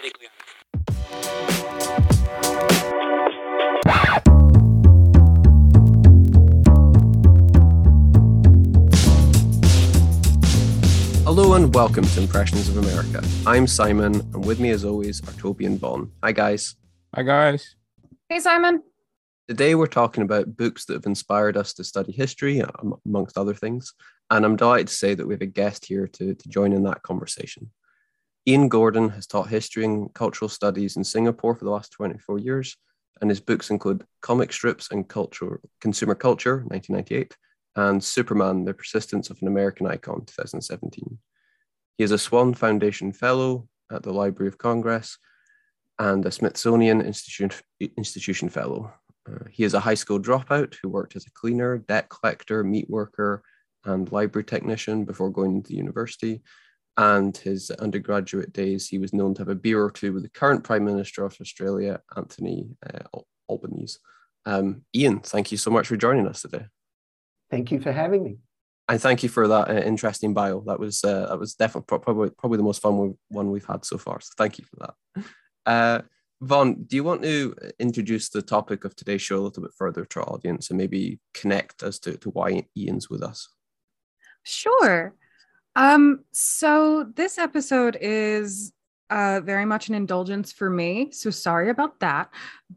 genetically. Hello and welcome to Impressions of America. I'm Simon, and with me, as always, are Toby and Vaughn. Hi, guys. Hi, guys. Hey, Simon. Today, we're talking about books that have inspired us to study history, um, amongst other things. And I'm delighted to say that we have a guest here to, to join in that conversation. Ian Gordon has taught history and cultural studies in Singapore for the last 24 years, and his books include Comic Strips and Culture, Consumer Culture, 1998, and Superman, The Persistence of an American Icon, 2017. He is a Swann Foundation Fellow at the Library of Congress and a Smithsonian Institution, Institution Fellow. Uh, he is a high school dropout who worked as a cleaner, debt collector, meat worker, and library technician before going into university. And his undergraduate days, he was known to have a beer or two with the current Prime Minister of Australia, Anthony uh, Albanese. Um, Ian, thank you so much for joining us today. Thank you for having me. And thank you for that uh, interesting bio. That was uh, that was definitely probably probably the most fun we, one we've had so far. So thank you for that. Uh, Vaughn, do you want to introduce the topic of today's show a little bit further to our audience and maybe connect as to, to why Ian's with us? Sure. Um, so this episode is uh, very much an indulgence for me. So sorry about that.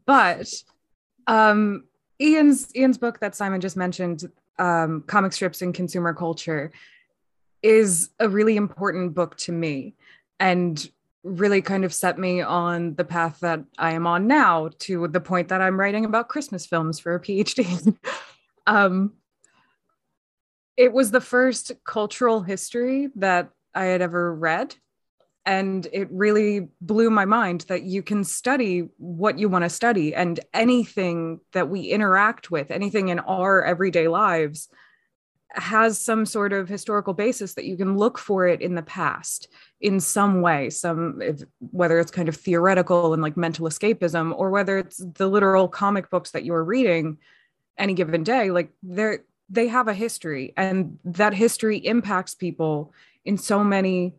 But um, Ian's Ian's book that Simon just mentioned, um, comic strips and consumer culture, is a really important book to me, and really kind of set me on the path that I am on now to the point that I'm writing about Christmas films for a PhD. um, it was the first cultural history that I had ever read. And it really blew my mind that you can study what you want to study and anything that we interact with, anything in our everyday lives, has some sort of historical basis that you can look for it in the past in some way some if, whether it's kind of theoretical and like mental escapism or whether it's the literal comic books that you're reading any given day like there they have a history and that history impacts people in so many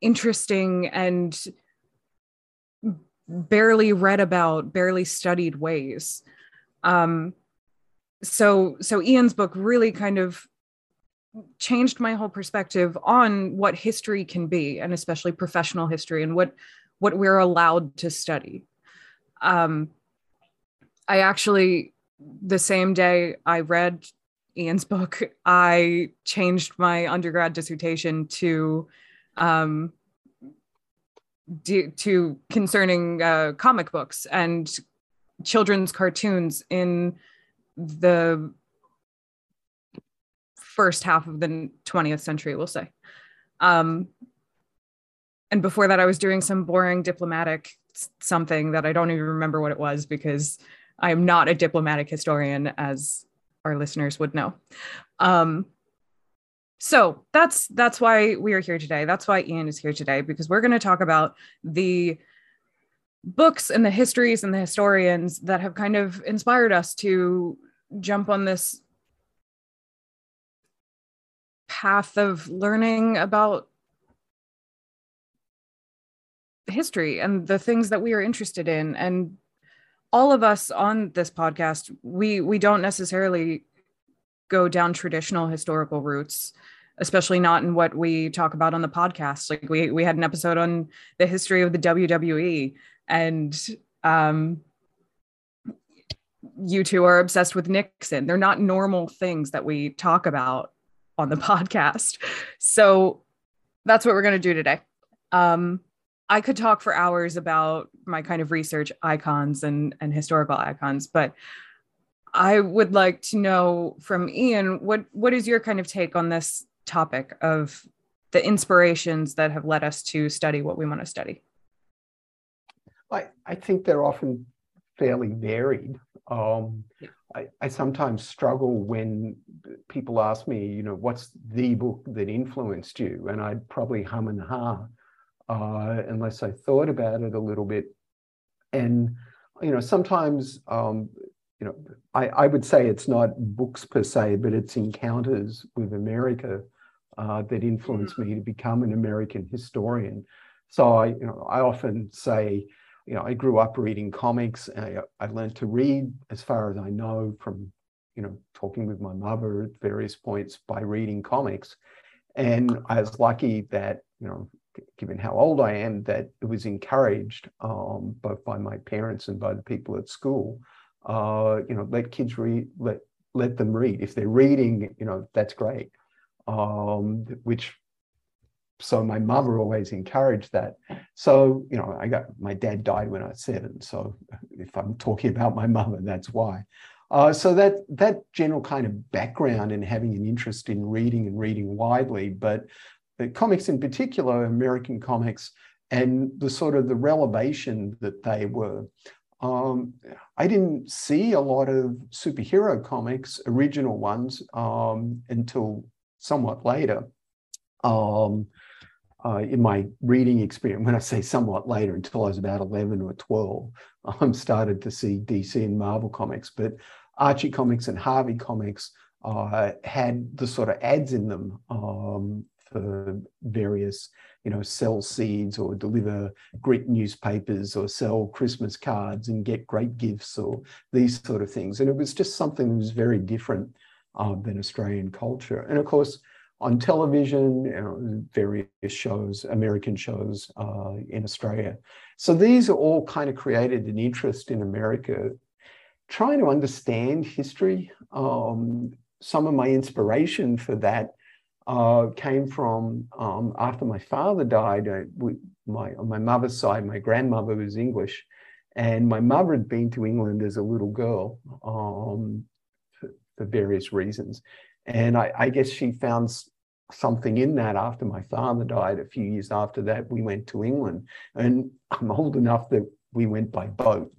interesting and barely read about barely studied ways. Um so so ian's book really kind of changed my whole perspective on what history can be and especially professional history and what what we're allowed to study. Um i actually the same day i read Ian's book, I changed my undergrad dissertation to um, to concerning uh, comic books and children's cartoons in the first half of the 20th century, we'll say. Um, and before that, I was doing some boring diplomatic something that I don't even remember what it was because I am not a diplomatic historian, as our listeners would know. Um, so that's that's why we are here today. That's why Ian is here today because we're going to talk about the books and the histories and the historians that have kind of inspired us to jump on this path of learning about history and the things that we are interested in and all of us on this podcast we we don't necessarily go down traditional historical routes especially not in what we talk about on the podcast. Like we we had an episode on the history of the WWE and um you two are obsessed with Nixon. They're not normal things that we talk about on the podcast. So that's what we're going to do today. Um I could talk for hours about my kind of research icons and, and historical icons, but I would like to know from Ian what what is your kind of take on this topic of the inspirations that have led us to study what we want to study? I, I think they're often fairly varied. Um, I, I sometimes struggle when people ask me, you know, what's the book that influenced you? And I'd probably hum and ha uh, unless I thought about it a little bit. And you know, sometimes um, you know, I, I would say it's not books per se, but it's encounters with America uh, that influenced me to become an American historian. So I, you know, I often say, you know, I grew up reading comics. I, I learned to read, as far as I know, from you know talking with my mother at various points by reading comics. And I was lucky that you know, given how old I am, that it was encouraged um, both by my parents and by the people at school. Uh, you know, let kids read, let let them read. If they're reading, you know, that's great. Um, which so my mother always encouraged that. So, you know, I got my dad died when I was seven. So if I'm talking about my mother, that's why. Uh, so that that general kind of background and having an interest in reading and reading widely, but comics in particular, American comics, and the sort of the relevation that they were. Um, I didn't see a lot of superhero comics, original ones, um, until somewhat later. Um, uh, in my reading experience, when I say somewhat later, until I was about 11 or 12, I um, started to see DC and Marvel comics. But Archie comics and Harvey comics uh, had the sort of ads in them um, for various, you know, sell seeds or deliver grit newspapers or sell Christmas cards and get great gifts or these sort of things. And it was just something that was very different uh, than Australian culture. And of course, on television, you know, various shows, American shows uh, in Australia. So these are all kind of created an interest in America, trying to understand history. Um, some of my inspiration for that uh, came from um, after my father died. Uh, we, my, on my mother's side, my grandmother was English, and my mother had been to England as a little girl um, for, for various reasons. And I, I guess she found something in that after my father died. A few years after that, we went to England. And I'm old enough that we went by boat,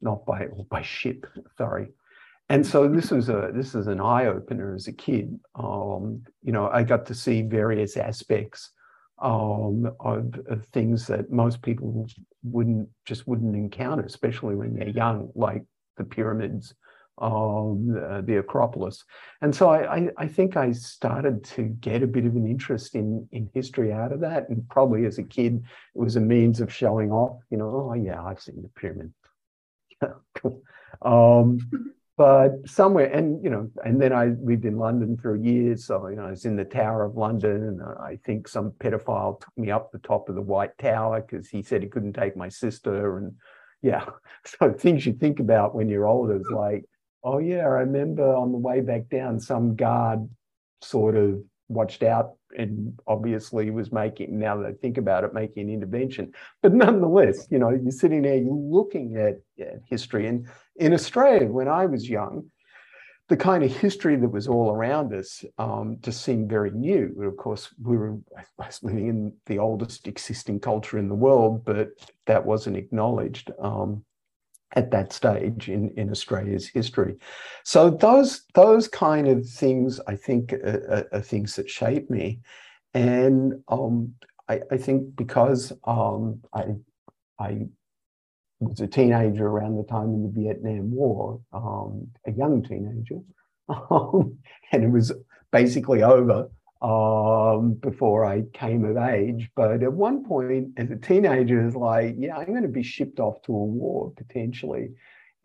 not by, or by ship, sorry. And so this was a this is an eye opener as a kid. Um, you know, I got to see various aspects um, of, of, things that most people wouldn't just wouldn't encounter, especially when they're young, like the pyramids um, the, the, Acropolis. And so I, I, I, think I started to get a bit of an interest in, in history out of that. And probably as a kid, it was a means of showing off, you know, oh, yeah, I've seen the pyramid. um, but somewhere, and, you know, and then I lived in London for years. So, you know, I was in the Tower of London. And uh, I think some pedophile took me up the top of the White Tower because he said he couldn't take my sister. And, yeah, so things you think about when you're older is like, Oh yeah, I remember on the way back down, some guard sort of watched out and obviously was making, now that I think about it, making an intervention. But nonetheless, you know, you're sitting there, you're looking at, at history. And in Australia, when I was young, the kind of history that was all around us um, just seemed very new. Of course, we were living in the oldest existing culture in the world, but that wasn't acknowledged. Um, at that stage in, in Australia's history. So those those kind of things, I think, are, are things that shape me, and um, I, I, think because um, I I was a teenager around the time of the Vietnam War, um, a young teenager, um, and it was basically over um, before I came of age. But at one point, as a teenager, it was like, yeah, I'm going to be shipped off to a war potentially.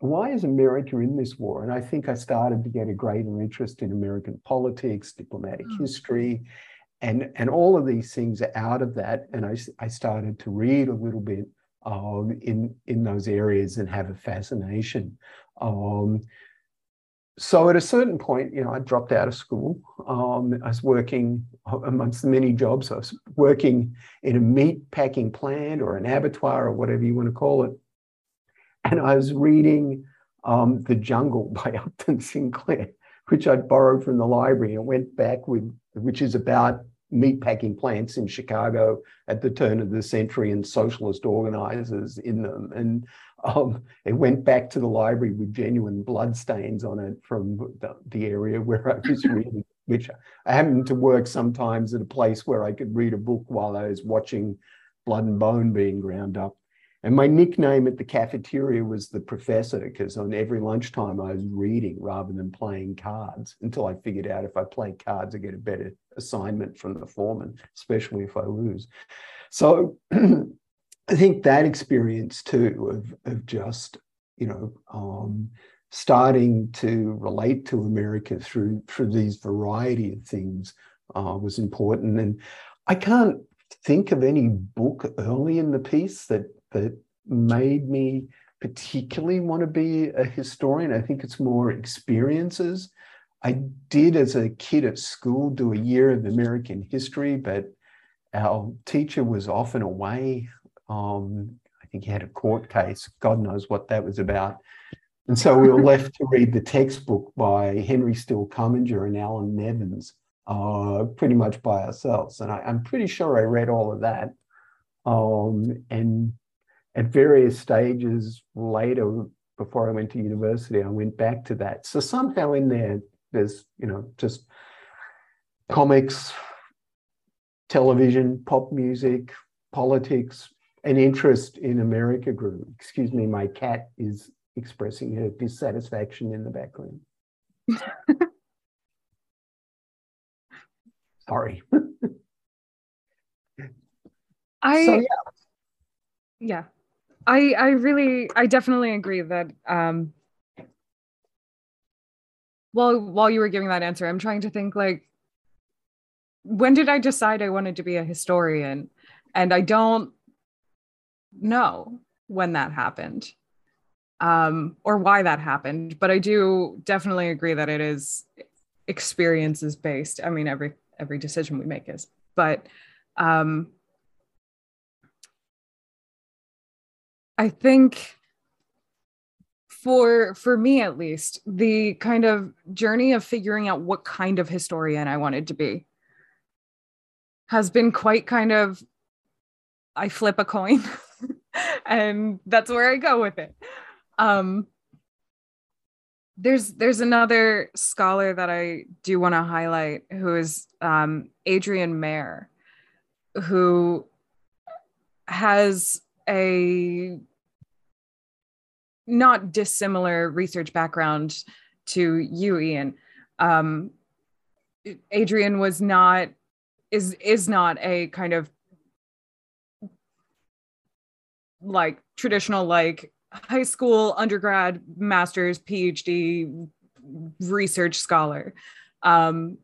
Why is America in this war? And I think I started to get a greater interest in American politics, diplomatic mm. history, and, and all of these things are out of that. And I, I started to read a little bit um, in, in those areas and have a fascination. Um, so at a certain point, you know, I dropped out of school. Um, I was working amongst many jobs. I was working in a meat packing plant or an abattoir or whatever you want to call it. And I was reading um, The Jungle by Upton Sinclair, which I'd borrowed from the library and went back with, which is about meat packing plants in Chicago at the turn of the century and socialist organizers in them. And um, it went back to the library with genuine blood stains on it from the, the area where I was reading, which I happened to work sometimes at a place where I could read a book while I was watching blood and bone being ground up. And my nickname at the cafeteria was the professor because on every lunchtime I was reading rather than playing cards until I figured out if I play cards, I get a better assignment from the foreman, especially if I lose. So I think that experience too of, of just, you know, um, starting to relate to America through through these variety of things uh, was important. And I can't think of any book early in the piece that that made me particularly want to be a historian. I think it's more experiences. I did as a kid at school do a year of American history, but our teacher was often away. Um, I think he had a court case. God knows what that was about. And so we were left to read the textbook by Henry Steele Commager and Allan Nevins, uh, pretty much by ourselves. And I, am pretty sure I read all of that. Um, and at various stages later, before I went to university, I went back to that. So somehow in there, there's, you know, just comics, television, pop music, politics, an interest in America grew. Excuse me, my cat is expressing her dissatisfaction in the background. Sorry. I so, yeah. yeah. I I really I definitely agree that um while while you were giving that answer, I'm trying to think like when did I decide I wanted to be a historian? And I don't know when that happened um, or why that happened, but I do definitely agree that it is experiences based. I mean, every every decision we make is, but um, I think for for me at least, the kind of journey of figuring out what kind of historian I wanted to be has been quite kind of I flip a coin and that's where I go with it. Um there's there's another scholar that I do want to highlight who is um, Adrienne Mayor, who has a not dissimilar research background to you, Ian. Um, Adrienne was not is is not a kind of like traditional like high school undergrad master's phd research scholar. Um,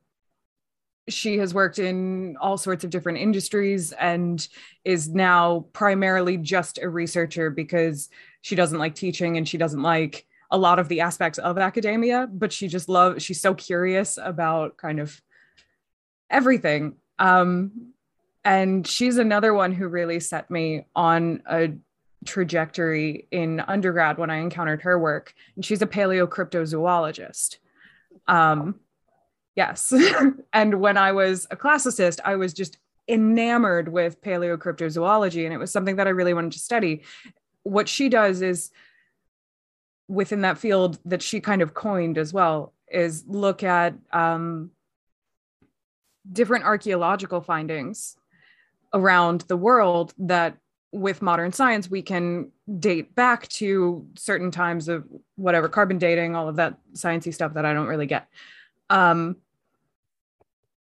she has worked in all sorts of different industries and is now primarily just a researcher because she doesn't like teaching and she doesn't like a lot of the aspects of academia but she just loves she's so curious about kind of everything. Um, and she's another one who really set me on a trajectory in undergrad when i encountered her work and she's a paleocryptozoologist. Um, yes. And when i was a classicist i was just enamored with paleocryptozoology and it was something that i really wanted to study. What she does is within that field that she kind of coined as well is look at um, different archaeological findings around the world that with modern science we can date back to certain times of whatever carbon dating all of that sciencey stuff that i don't really get um,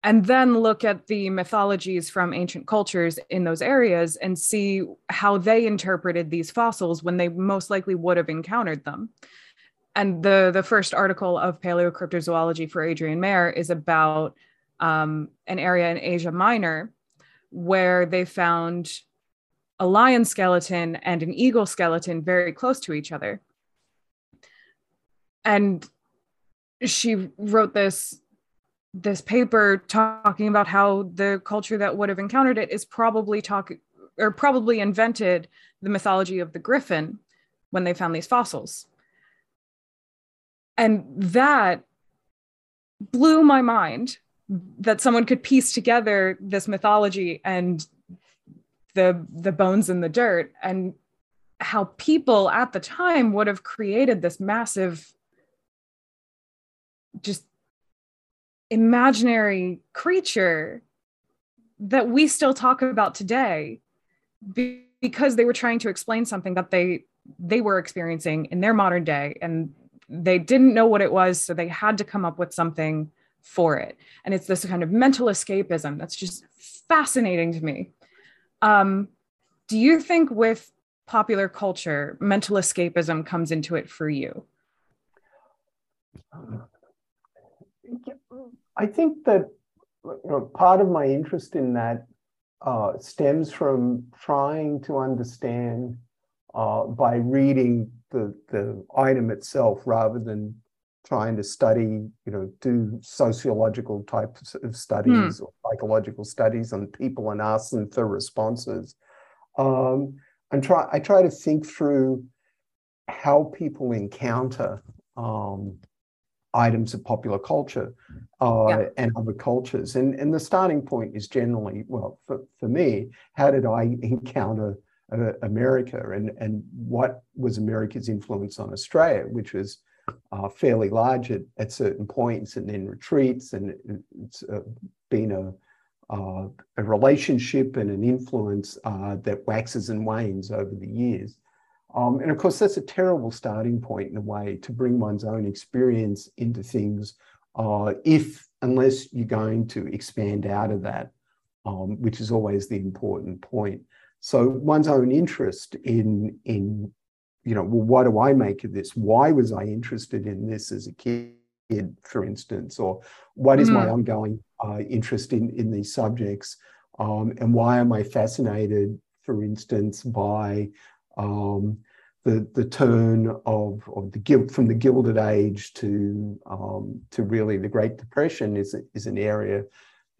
and then look at the mythologies from ancient cultures in those areas and see how they interpreted these fossils when they most likely would have encountered them. And the, the first article of paleocryptozoology for Adrienne Mayor is about um, an area in Asia Minor where they found a lion skeleton and an eagle skeleton very close to each other. And she wrote this this paper talking about how the culture that would have encountered it is probably talk or probably invented the mythology of the griffin when they found these fossils. And that blew my mind that someone could piece together this mythology and the the bones in the dirt and how people at the time would have created this massive just imaginary creature that we still talk about today because they were trying to explain something that they they were experiencing in their modern day and they didn't know what it was so they had to come up with something for it. And it's this kind of mental escapism that's just fascinating to me um, do you think with popular culture mental escapism comes into it for you? I think that you know, part of my interest in that uh, stems from trying to understand uh, by reading the, the item itself rather than trying to study, you know, do sociological types of studies hmm. or psychological studies on people and ask them for responses. Um, and try I try to think through how people encounter um, items of popular culture uh, yeah. and other cultures. And, and the starting point is generally, well, for, for me, how did I encounter uh, America and, and what was America's influence on Australia, which was uh, fairly large at, at certain points and then retreats. And it's uh, been a, uh, a relationship and an influence uh, that waxes and wanes over the years. Um, and of course, that's a terrible starting point in a way to bring one's own experience into things, uh, if unless you're going to expand out of that, um, which is always the important point. So one's own interest in in you know, well, what do I make of this? Why was I interested in this as a kid, for instance, or what is mm. my ongoing uh, interest in in these subjects, um, and why am I fascinated, for instance, by um, the the turn of of the guilt from the Gilded Age to um, to really the Great Depression is is an area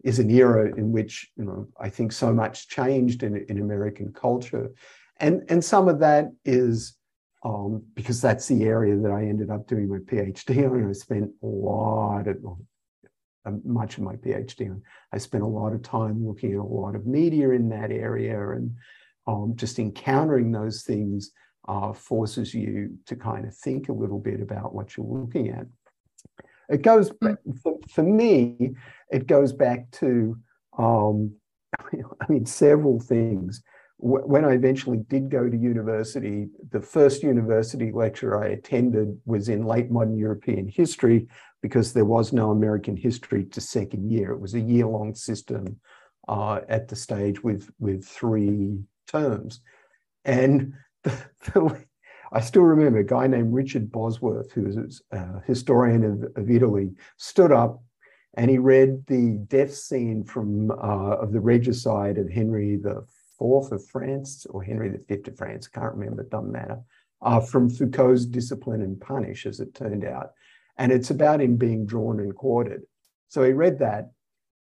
is an era in which you know I think so much changed in in American culture, and and some of that is um, because that's the area that I ended up doing my PhD on. I spent a lot of much of my PhD on. I spent a lot of time looking at a lot of media in that area and um, just encountering those things uh, forces you to kind of think a little bit about what you're looking at. It goes, back, for, for me, it goes back to, um, I mean, several things. When I eventually did go to university, the first university lecture I attended was in late modern European history because there was no American history to second year. It was a year long system uh, at the stage with, with three terms. And I still remember a guy named Richard Bosworth, who was a historian of, of Italy, stood up and he read the death scene from uh, of the regicide of Henry the Fourth of France or Henry Fifth of France. Can't remember. Doesn't matter. Uh, from Foucault's Discipline and Punish, as it turned out, and it's about him being drawn and quartered. So he read that,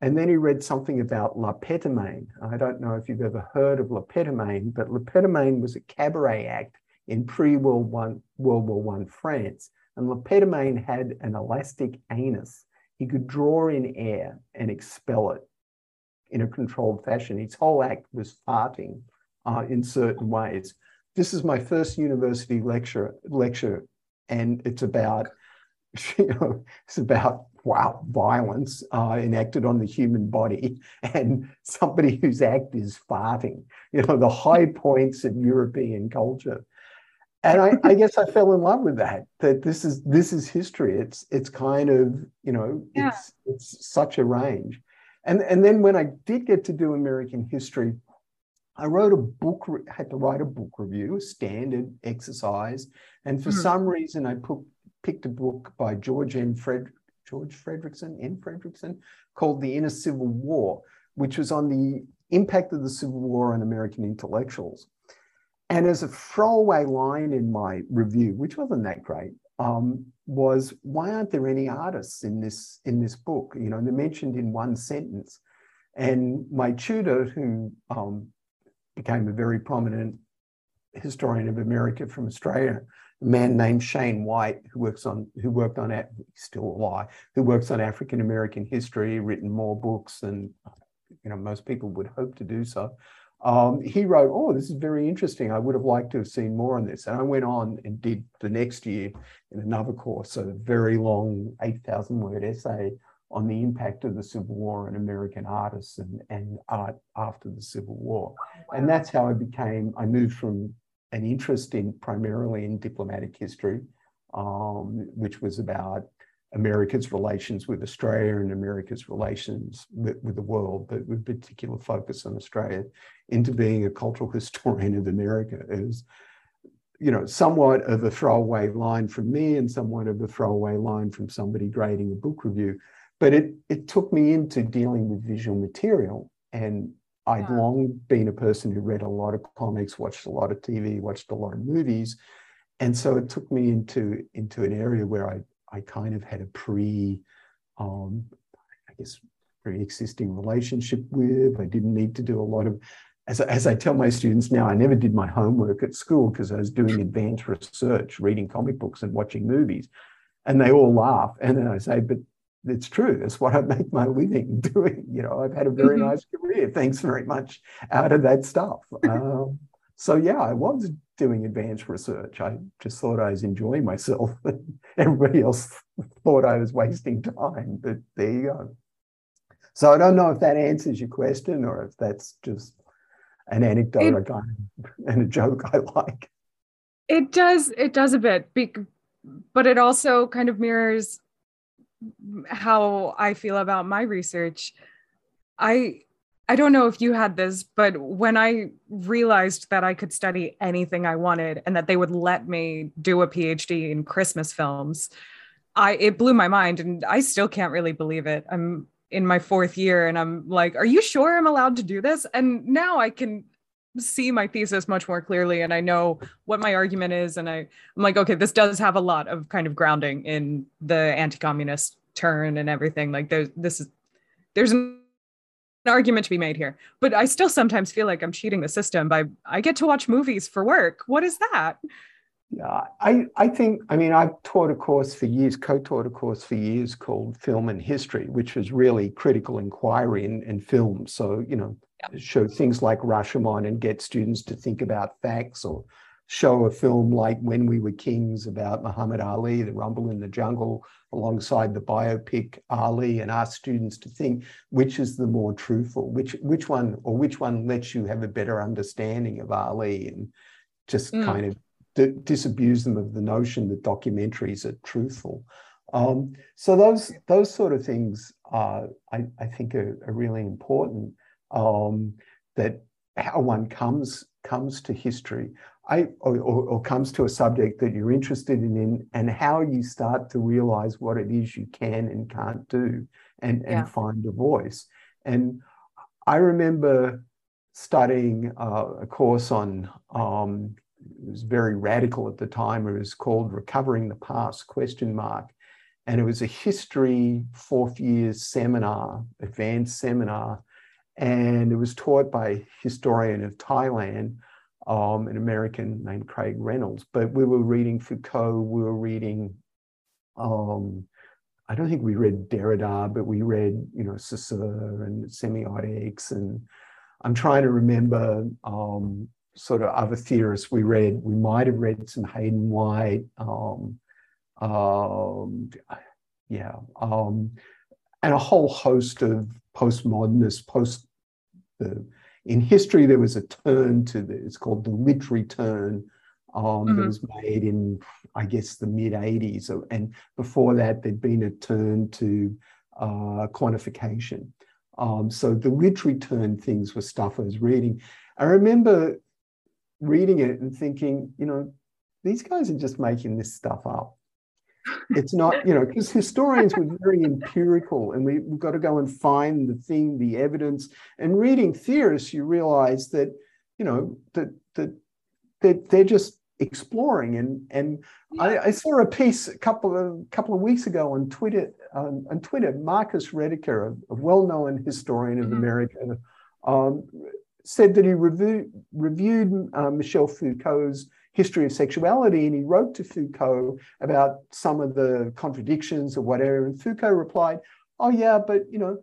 and then he read something about Le Pétomane. I don't know if you've ever heard of Le Pétomane, but Le Pétomane was a cabaret act in pre-World One, World War One France. And Le Pétomane had an elastic anus. He could draw in air and expel it in a controlled fashion. His whole act was farting uh, in certain ways. This is my first university lecture, lecture, and it's about, you know, it's about wow, violence uh, enacted on the human body and somebody whose act is farting, you know, the high points of European culture. And I, I, guess I fell in love with that, that this is this is history. It's it's kind of, you know, yeah. it's it's such a range. And and then when I did get to do American history, I wrote a book, had to write a book review, a standard exercise. And for mm. some reason I put picked a book by George M. Fred, George Fredrickson, N. Fredrickson, called The Inner Civil War, which was on the impact of the Civil War on American intellectuals. And as a throwaway line in my review, which wasn't that great, um, was why aren't there any artists in this in this book? You know, they're mentioned in one sentence. And my tutor, who um, became a very prominent historian of America from Australia, a man named Shane White, who works on who worked on still alive, who works on African American history, written more books than you know most people would hope to do so. Um, he wrote, "Oh, this is very interesting. I would have liked to have seen more on this." And I went on and did the next year in another course, a very long eight thousand word essay on the impact of the Civil War on American artists and, and art after the Civil War. And that's how I became, I moved from an interest in primarily in diplomatic history, um, which was about America's relations with Australia and America's relations with, with, the world, but with particular focus on Australia, into being a cultural historian of America. is, you know, somewhat of a throwaway line from me and somewhat of a throwaway line from somebody grading a book review. But it, it took me into dealing with visual material. And I'd long been a person who read a lot of comics, watched a lot of TV, watched a lot of movies. And so it took me into, into an area where I I kind of had a pre, um, I guess, pre-existing relationship with. I didn't need to do a lot of, as, as I tell my students now, I never did my homework at school because I was doing advanced research, reading comic books and watching movies. And they all laugh. And then I say, but it's true. That's what I make my living doing. You know, I've had a very mm-hmm. nice career. Thanks very much out of that stuff. Um, so yeah, I was doing advanced research. I just thought I was enjoying myself. Everybody else thought I was wasting time, but there you go. So I don't know if that answers your question or if that's just an anecdote it, I got and a joke I like. It does, it does a bit, but it also kind of mirrors how I feel about my research. I I don't know if you had this, but when I realized that I could study anything I wanted and that they would let me do a PhD in Christmas films, I it blew my mind and I still can't really believe it. I'm in my fourth year and I'm like, are you sure I'm allowed to do this? And now I can see my thesis much more clearly and I know what my argument is and I, I'm like, okay, this does have a lot of kind of grounding in the anti-communist turn and everything. Like there's this is there's an argument to be made here, but I still sometimes feel like I'm cheating the system by I get to watch movies for work. What is that? Yeah, I, I think, I mean, I've taught a course for years, co taught a course for years called Film and History, which was really critical inquiry in, in film. So, you know, yeah. show things like Rashomon and get students to think about facts or show a film like When We Were Kings about Muhammad Ali, The Rumble in the Jungle, alongside the biopic Ali, and ask students to think which is the more truthful, which which one or which one lets you have a better understanding of Ali, and just mm. kind of d- disabuse them of the notion that documentaries are truthful. Um, so those those sort of things uh, I, I think are, are really important. Um, that how one comes comes to history. I, or, or, comes to a subject that you're interested in and how you start to realize what it is you can and can't do and, and find a voice. And I remember studying uh, a course on, um, it was very radical at the time, it was called Recovering the Past, question mark. And it was a history fourth year seminar, advanced seminar, and it was taught by a historian of Thailand um, an American named Craig Reynolds. But we were reading Foucault, we were reading, um, I don't think we read Derrida, but we read, you know, Saussure and semiotics. And I'm trying to remember um, sort of other theorists we read. We might have read some Hayden White. Um, um, yeah. And a whole host of postmodernists, post the in history, there was a turn to the, it's called the literary turn um, mm-hmm. that was made in, I guess, the mid 80s. And before that, there'd been a turn to uh, quantification. Um, so the literary turn things were stuff I was reading. I remember reading it and thinking, you know, these guys are just making this stuff up it's not, you know, because historians were very empirical and we, have got to go and find the thing, the evidence. And reading theorists, you realize that, you know, that that that they're just exploring. And and I, I, saw a piece a couple of couple of weeks ago on Twitter on, on Twitter, Marcus Rediker, a, a well-known historian of mm-hmm. America, um, said that he reviewed reviewed uh, Michel Foucault's history of sexuality, and he wrote to Foucault about some of the contradictions or whatever. And Foucault replied, "Oh yeah, but you know."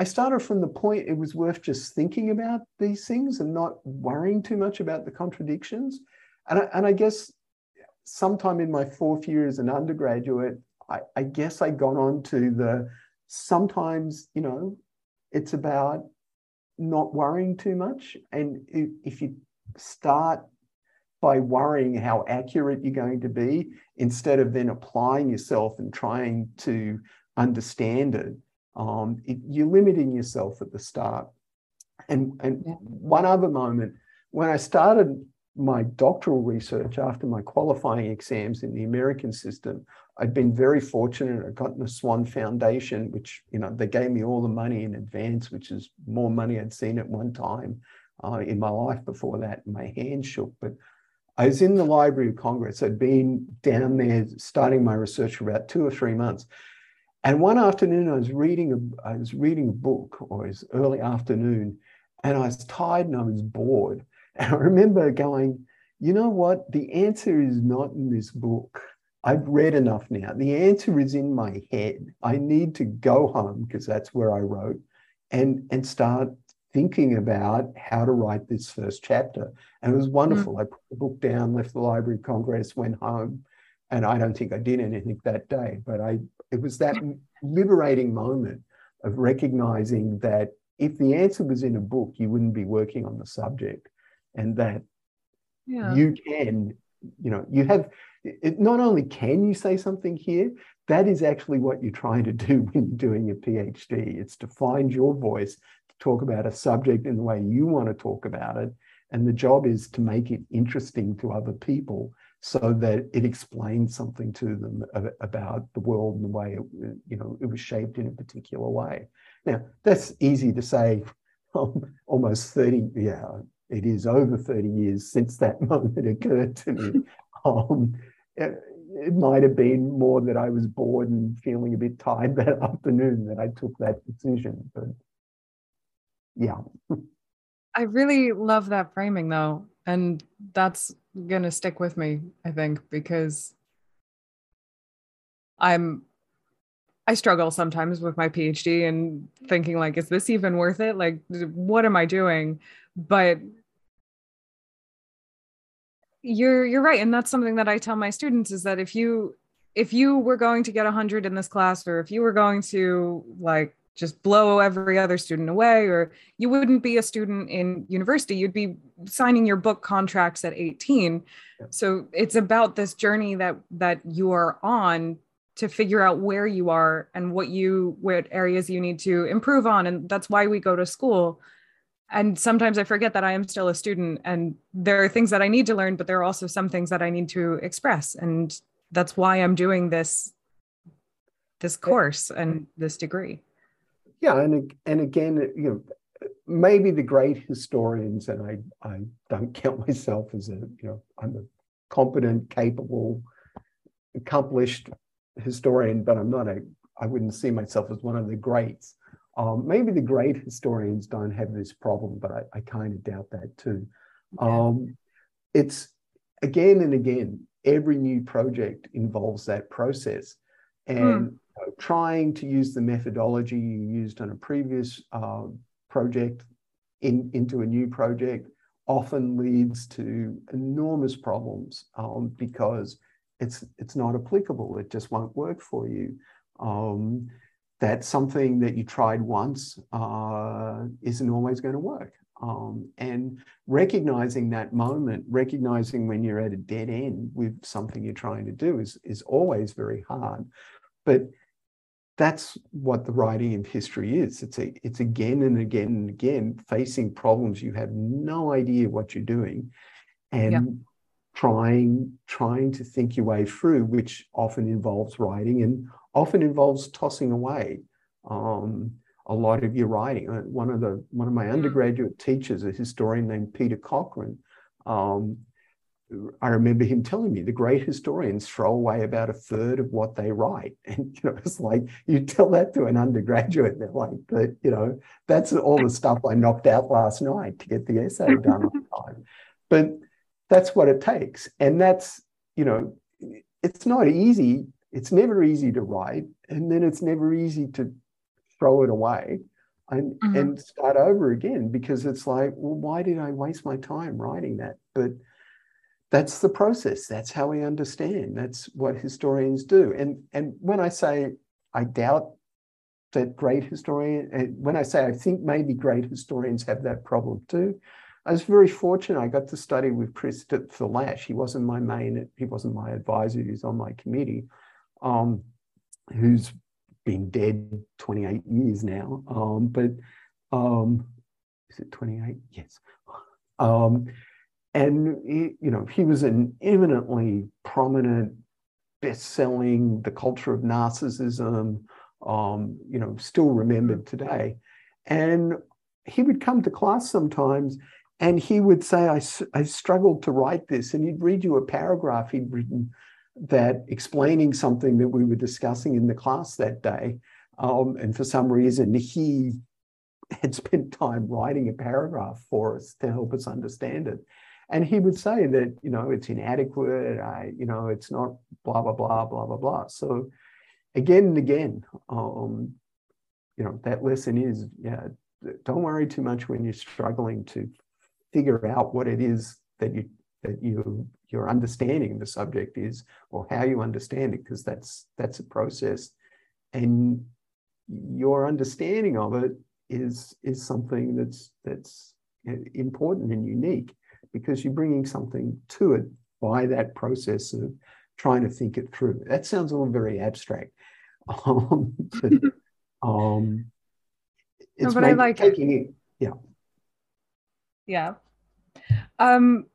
I started from the point it was worth just thinking about these things and not worrying too much about the contradictions. And I, and I guess sometime in my fourth year as an undergraduate, I, I guess I got on to the sometimes, you know, it's about not worrying too much. And if you start by worrying how accurate you're going to be, instead of then applying yourself and trying to understand it, um, it you're limiting yourself at the start. And, and yeah. one other moment, when I started my doctoral research after my qualifying exams in the American system, I'd been very fortunate. I got in the Swann Foundation, which, you know, they gave me all the money in advance, which is more money I'd seen at one time uh, in my life before that. My hand shook. But I was in the Library of Congress. I'd been down there starting my research for about two or three months. And one afternoon, I was reading a, I was reading a book, or it was early afternoon, and I was tired and I was bored. And I remember going, you know what? The answer is not in this book. I've read enough now. The answer is in my head. I need to go home because that's where I wrote and, and start thinking about how to write this first chapter. And it was wonderful. Mm. I put the book down, left the Library of Congress, went home, and I don't think I did anything that day. But I it was that liberating moment of recognizing that if the answer was in a book, you wouldn't be working on the subject. And that yeah. you can, you know, you have it, not only can you say something here, that is actually what you're trying to do when you're doing a PhD. It's to find your voice, talk about a subject in the way you want to talk about it. And the job is to make it interesting to other people so that it explains something to them about the world and the way it, you know, it was shaped in a particular way. Now, that's easy to say um, almost 30, yeah, it is over 30 years since that moment occurred to me. Um, it, it might have been more that I was bored and feeling a bit tired that afternoon that I took that decision. But yeah. I really love that framing though. And that's going to stick with me, I think, because I'm I struggle sometimes with my PhD and thinking like is this even worth it? Like what am I doing? But you're you're right and that's something that i tell my students is that if you if you were going to get 100 in this class or if you were going to like just blow every other student away or you wouldn't be a student in university you'd be signing your book contracts at 18 yeah. so it's about this journey that that you are on to figure out where you are and what you what areas you need to improve on and that's why we go to school and sometimes I forget that I am still a student and there are things that I need to learn, but there are also some things that I need to express. And that's why I'm doing this this course and this degree. Yeah, and and again, you know, maybe the great historians, and I I don't count myself as a you know I'm a competent, capable, accomplished historian, but I'm not a I wouldn't see myself as one of the greats. Um, maybe the great historians don't have this problem, but I, I kind of doubt that too. Um, it's again and again, every new project involves that process. And mm. you know, trying to use the methodology you used on a previous uh, project in, into a new project often leads to enormous problems um, because it's it's not applicable. It just won't work for you. Um, that something that you tried once uh, isn't always going to work. Um, and recognizing that moment, recognizing when you're at a dead end with something you're trying to do is, is always very hard. But that's what the writing of history is. It's a, it's again and again and again facing problems you have no idea what you're doing, and yeah. trying trying to think your way through, which often involves writing and often involves tossing away um, a lot of your writing. Uh, one of the one of my hmm. undergraduate teachers, a historian named Peter Cochrane, um, I remember him telling me the great historians throw away about a third of what they write. And you know, it's like you tell that to an undergraduate, they're like, but you know, that's all the stuff I knocked out last night to get the essay done on time. But that's what it takes. And that's, you know, it's not easy it's never easy to write and then it's never easy to throw it away and, mm-hmm. and start over again because it's like well why did i waste my time writing that but that's the process that's how we understand that's what historians do and and when i say i doubt that great historian, when I say I think maybe great historians have that problem too, I was very fortunate. I got to study with Chris Lasch. He wasn't my main, he wasn't my advisor, he was on my committee, um, who's been dead 28 years now. Um, but um, is it 28? Yes. And he, you know, he was an eminently prominent, best-selling, The Culture of Narcissism, um, you know, still remembered today. And he would come to class sometimes and he would say, I, I struggled to write this. And he'd read you a paragraph he'd written that explaining something that we were discussing in the class that day. Um, and for some reason, he had spent time writing a paragraph for us to help us understand it. And he would say that, you know, it's inadequate, I, you know, it's not blah, blah, blah, blah, blah, blah. So again and again, um, you know, that lesson is, yeah, don't worry too much when you're struggling to figure out what it is that you that you your understanding the subject is or how you understand it because that's that's a process and your understanding of it is is something that's that's important and unique because you're bringing something to it by that process of trying to think it through that sounds all very abstract um, but, um it's no, but I like taking it. it yeah yeah. Um,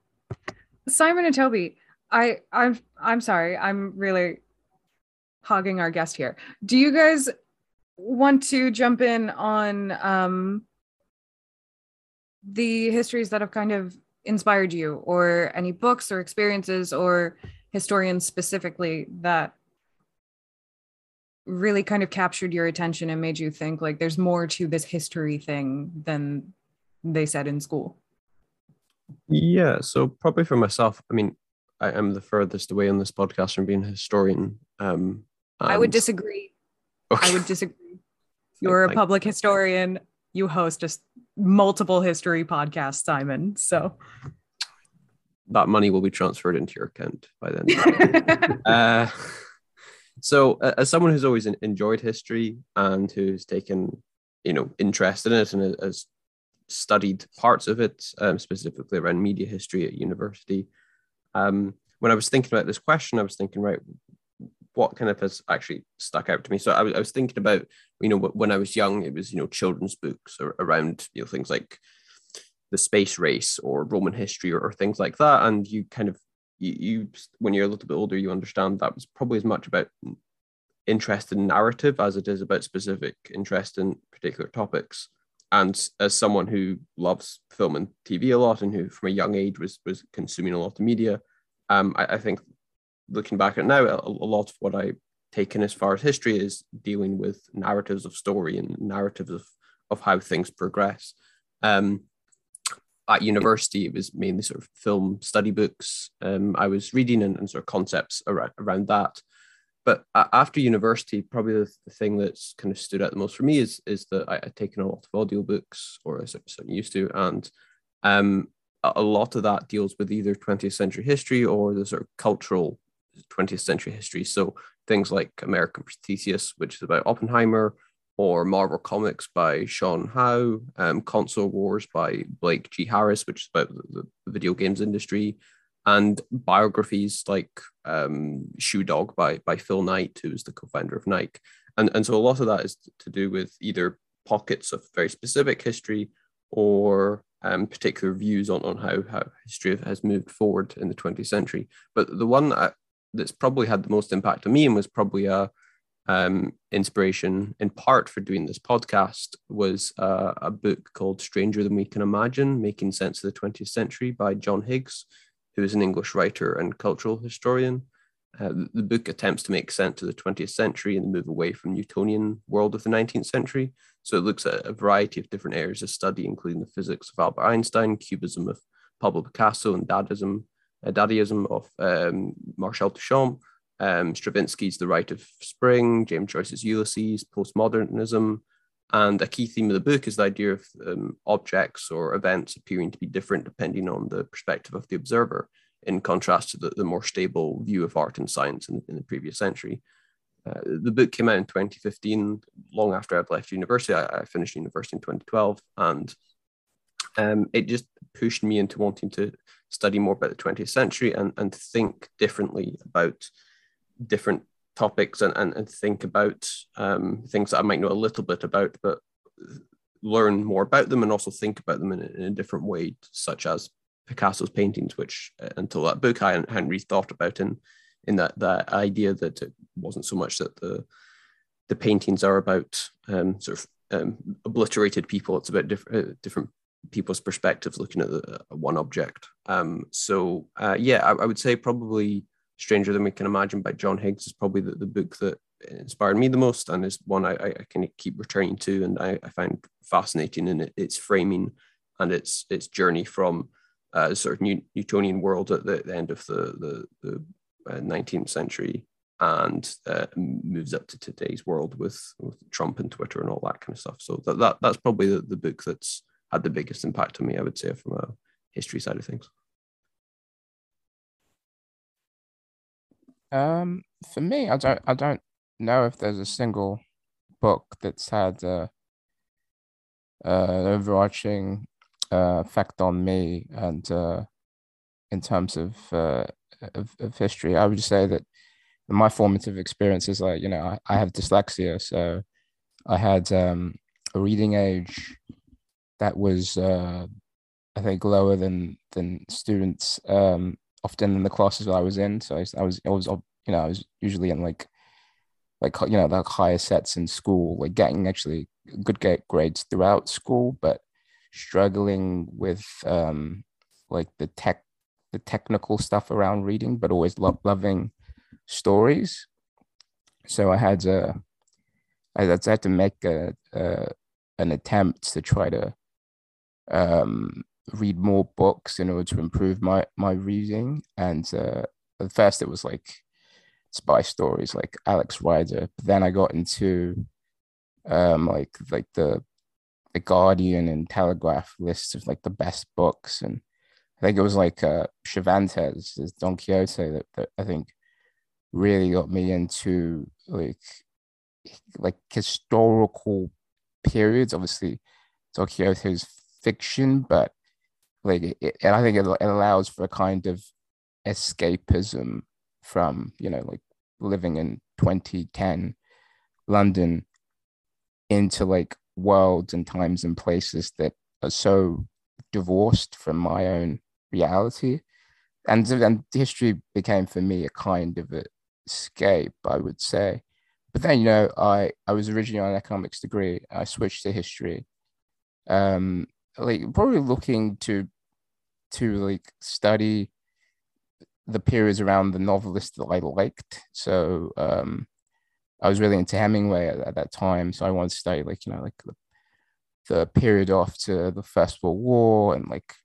Simon and Toby, I I'm I'm sorry. I'm really hogging our guest here. Do you guys want to jump in on um, the histories that have kind of inspired you, or any books or experiences or historians specifically that really kind of captured your attention and made you think like there's more to this history thing than they said in school? Yeah, so probably for myself, I mean, I am the furthest away on this podcast from being a historian. Um, I would disagree. Okay. I would disagree. You're a public historian. You host a multiple history podcasts, Simon. So that money will be transferred into your account by then. uh, so, uh, as someone who's always enjoyed history and who's taken, you know, interest in it and has studied parts of it, um, specifically around media history at university. Um, when I was thinking about this question, I was thinking, right, what kind of has actually stuck out to me? So I was, I was thinking about, you know, when I was young, it was, you know, children's books around, you know, things like the space race or Roman history or, or things like that. And you kind of, you, you, when you're a little bit older, you understand that was probably as much about interest in narrative as it is about specific interest in particular topics and as someone who loves film and TV a lot and who from a young age was was consuming a lot of media, um, I, I, think looking back at now, a, a, lot of what I've taken as far as history is dealing with narratives of story and narratives of of how things progress. Um, at university, it was mainly sort of film study books. Um, I was reading and, and, sort of concepts around, around that but after university, probably the, the, thing that's kind of stood out the most for me is is that I, have taken a lot of audiobooks, or as I certainly used to, and um, a lot of that deals with either 20th century history or the sort of cultural 20th century history. So things like American Prometheus, which is about Oppenheimer, or Marvel Comics by Sean Howe, um, Console Wars by Blake G. Harris, which is about the, the video games industry, and biographies like um, Shoe Dog by by Phil Knight, who is the co-founder of Nike, and and so a lot of that is to do with either pockets of very specific history or um, particular views on, on how, how history has moved forward in the 20th century. But the one that, that's probably had the most impact on me and was probably a um, inspiration in part for doing this podcast was uh, a book called Stranger Than We Can Imagine Making Sense of the 20th Century by John Higgs, who is an English writer and cultural historian. Uh, the book attempts to make sense of the 20th century and the move away from Newtonian world of the 19th century. So it looks at a variety of different areas of study, including the physics of Albert Einstein, Cubism of Pablo Picasso, and Dadaism, uh, Dadaism of um, Marcel Duchamp, um, Stravinsky's The Rite of Spring, James Joyce's Ulysses, postmodernism, and a key theme of the book is the idea of um, objects or events appearing to be different depending on the perspective of the observer, in contrast to the, the more stable view of art and science in, in the previous century. uh, the book came out in 2015, long after I'd left university. I, I finished university in 2012, and um, it just pushed me into wanting to study more about the 20th century and, and think differently about different topics and, and, and think about um, things that I might know a little bit about, but learn more about them and also think about them in a, in a different way, such as Picasso's paintings, which uh, until that book I hadn't, really thought about in in that that idea that it wasn't so much that the the paintings are about um, sort of um, obliterated people. It's about different uh, different people's perspectives looking at the, uh, one object. Um, so uh, yeah, I, I, would say probably Stranger Than We Can Imagine by John Higgs is probably the, the book that inspired me the most and is one I, I can keep returning to and I, I find fascinating in it, its framing and its its journey from uh, a sort of new, Newtonian world at the, the end of the, the, the uh, 19th century and uh, moves up to today's world with, with Trump and Twitter and all that kind of stuff. So that, that that's probably the, the book that's had the biggest impact on me, I would say, from a history side of things. Um, for me, I don't, I don't know if there's a single book that's had an overarching uh, effect on me, and uh, in terms of, uh, of, of history, I would say that my formative experiences, like you know, I, I have dyslexia, so I had um, a reading age that was uh, I think lower than than students um, often in the classes that I was in. So I, I was I was you know I was usually in like like you know the higher sets in school, like getting actually good get grades throughout school, but struggling with um, like the tech the technical stuff around reading, but always lo- loving stories. So I had to I had to make a, a an attempt to try to um, read more books in order to improve my my reading. And uh, at first, it was like spy stories, like Alex Rider. But then I got into um, like like the the Guardian and Telegraph lists of like the best books, and I think it was like uh, Cervantes' Don Quixote that, that I think really got me into like like historical periods. Obviously, Don Quixote's fiction, but like it, and I think it, it allows for a kind of escapism from you know like living in 2010 London into like worlds and times and places that are so divorced from my own reality. And then history became for me a kind of escape i would say. But then you know i i was originally on an economics degree. I switched to history. Um like probably looking to to like study the periods around the novelist that I liked. So um, I was really into Hemingway at, at, that time. So I wanted to study like, you know, like the, the period after the First World War and like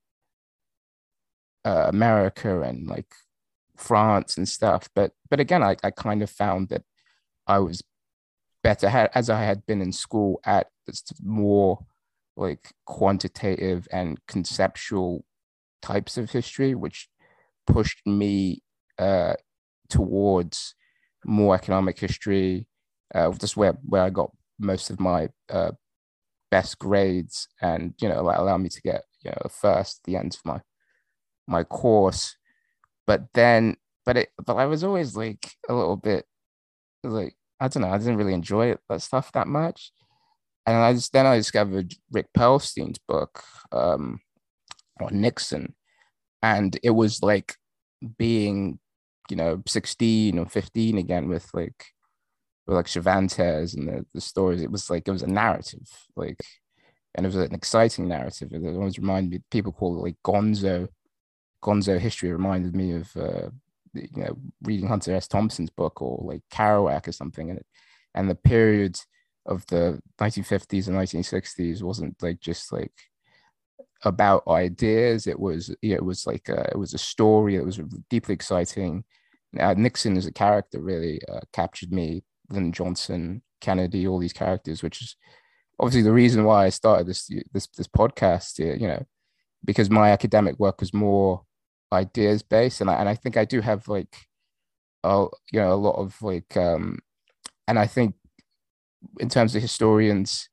uh, America and like France and stuff. But but again, I, I kind of found that I was better as I had been in school at more like quantitative and conceptual types of history, which pushed me uh, towards more economic history. Uh, just where where I got most of my uh, best grades, and you know, allow, allowed me to get you know first the end of my my course. But then, but it, but I was always like a little bit like I don't know, I didn't really enjoy that stuff that much and I just then I discovered Rick Perlstein's book um, on Nixon, and it was like being, you know, sixteen or fifteen again with like, with like Cervantes and the, the stories. It was like it was a narrative, like, and it was an exciting narrative. It always reminded me. People call it like Gonzo, Gonzo history. Reminded me of. Uh, you know, reading Hunter S. Thompson's book or like Kerouac or something, and and the period of the 1950s and 1960s wasn't like just like about ideas. It was it was like a, it was a story. It was deeply exciting. Uh, Nixon as a character really uh, captured me. Lyndon Johnson, Kennedy, all these characters, which is obviously the reason why I started this this this podcast. You know, because my academic work was more ideas based, and I and I think I do have like, a, you know, a lot of like um, and I think in terms of historians,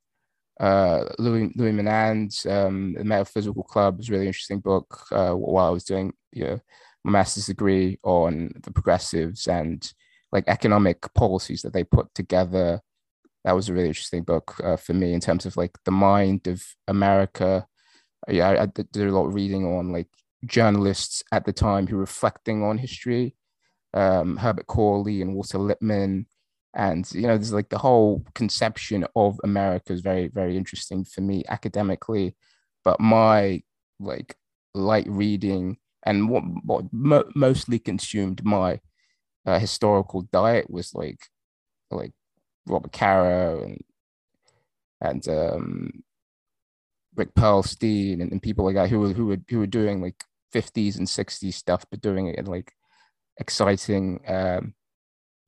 uh, Louis Louis Menand's um, The Metaphysical Club was a really interesting book. Uh, while I was doing you know, my master's degree on the progressives and like economic policies that they put together. That was a really interesting book uh, for me in terms of like the mind of America. Yeah, I, I did a lot of reading on like journalists at the time who were reflecting on history. Um, Herbert Croly and Walter Lippmann, and you know there's like the whole conception of america is very very interesting for me academically but my like light reading and what, what mo- mostly consumed my uh, historical diet was like like robert caro and and um rick perlstein and, and people like that who were who were who were doing like 50s and 60s stuff but doing it in like exciting um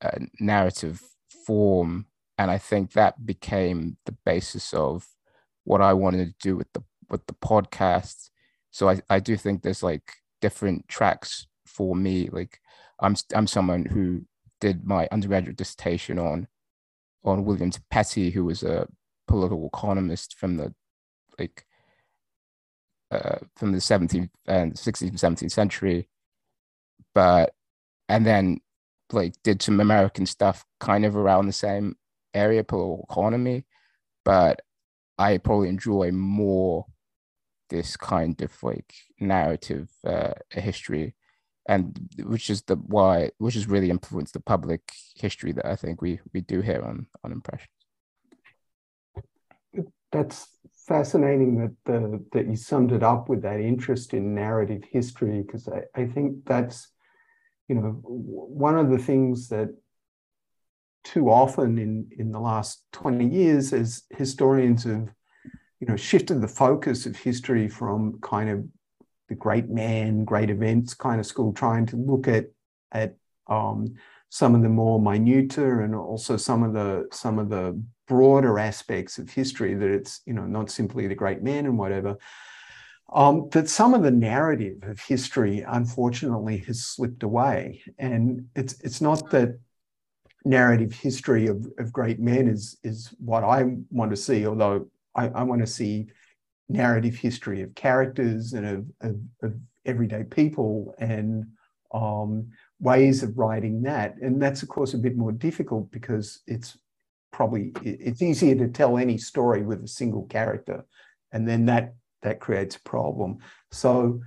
uh, narrative form and i think that became the basis of what i wanted to do with the with the podcast. So i, I do think there's like different tracks for me. Like i'm i'm someone who did my undergraduate dissertation on on william petty who was a political economist from the like uh, from the 17th and 16th and 17th century. But and then like did some American stuff kind of around the same area, political economy, but I probably enjoy more this kind of like narrative uh, history, and which is the why, which has really influenced the public history that I think we we do here on on Impressions. That's fascinating that the that you summed it up with that interest in narrative history because I, I think that's you know, one of the things that too often in, in the last 20 years as historians have, you know, shifted the focus of history from kind of the great man, great events kind of school, trying to look at at um, some of the more minuter and also some of the some of the broader aspects of history that it's you know not simply the great man and whatever um, that some of the narrative of history, unfortunately, has slipped away. And it's it's not that narrative history of, of great men is is what I want to see, although I, I want to see narrative history of characters and of, of, of everyday people and um, ways of writing that. And that's of course a bit more difficult because it's probably it's easier to tell any story with a single character, and then that that creates a problem. So,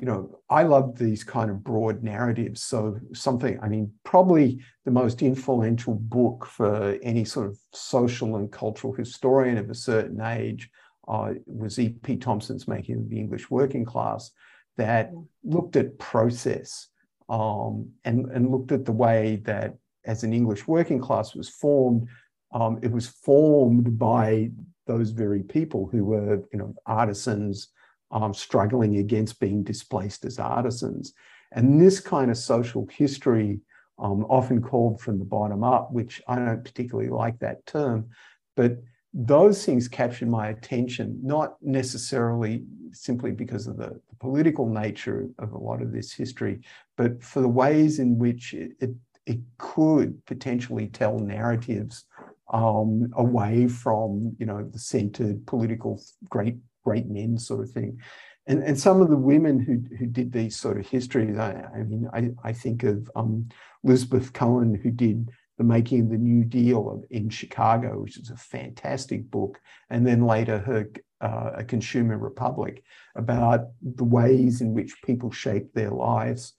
you know, I love these kind of broad narratives. So, something, I mean, probably the most influential book for any sort of social and cultural historian of a certain age uh, was E.P. Thompson's Making of the English Working Class, that looked at process um, and, and looked at the way that as an English working class was formed, um, it was formed by those very people who were, you know, artisans um, struggling against being displaced as artisans. And this kind of social history, um, often called from the bottom up, which I don't particularly like that term, but those things captured my attention, not necessarily simply because of the, political nature of a lot of this history, but for the ways in which it, it, it could potentially tell narratives um, away from you know the centered political great great men sort of thing. And, and some of the women who, who did these sort of histories, I, I mean, I, I think of um, Elizabeth Cohen, who did The Making of the New Deal in Chicago, which is a fantastic book, and then later her uh, A Consumer Republic about the ways in which people shape their lives.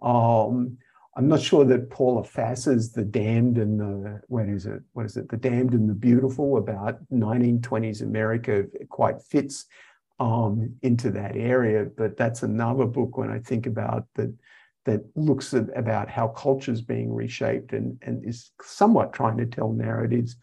Um, I'm not sure that Paula Fass's The Damned and the, what is it? What is it? The Damned and the Beautiful about 1920s America quite fits um, into that area. But that's another book when I think about that that looks at, about how culture is being reshaped and, and is somewhat trying to tell narratives.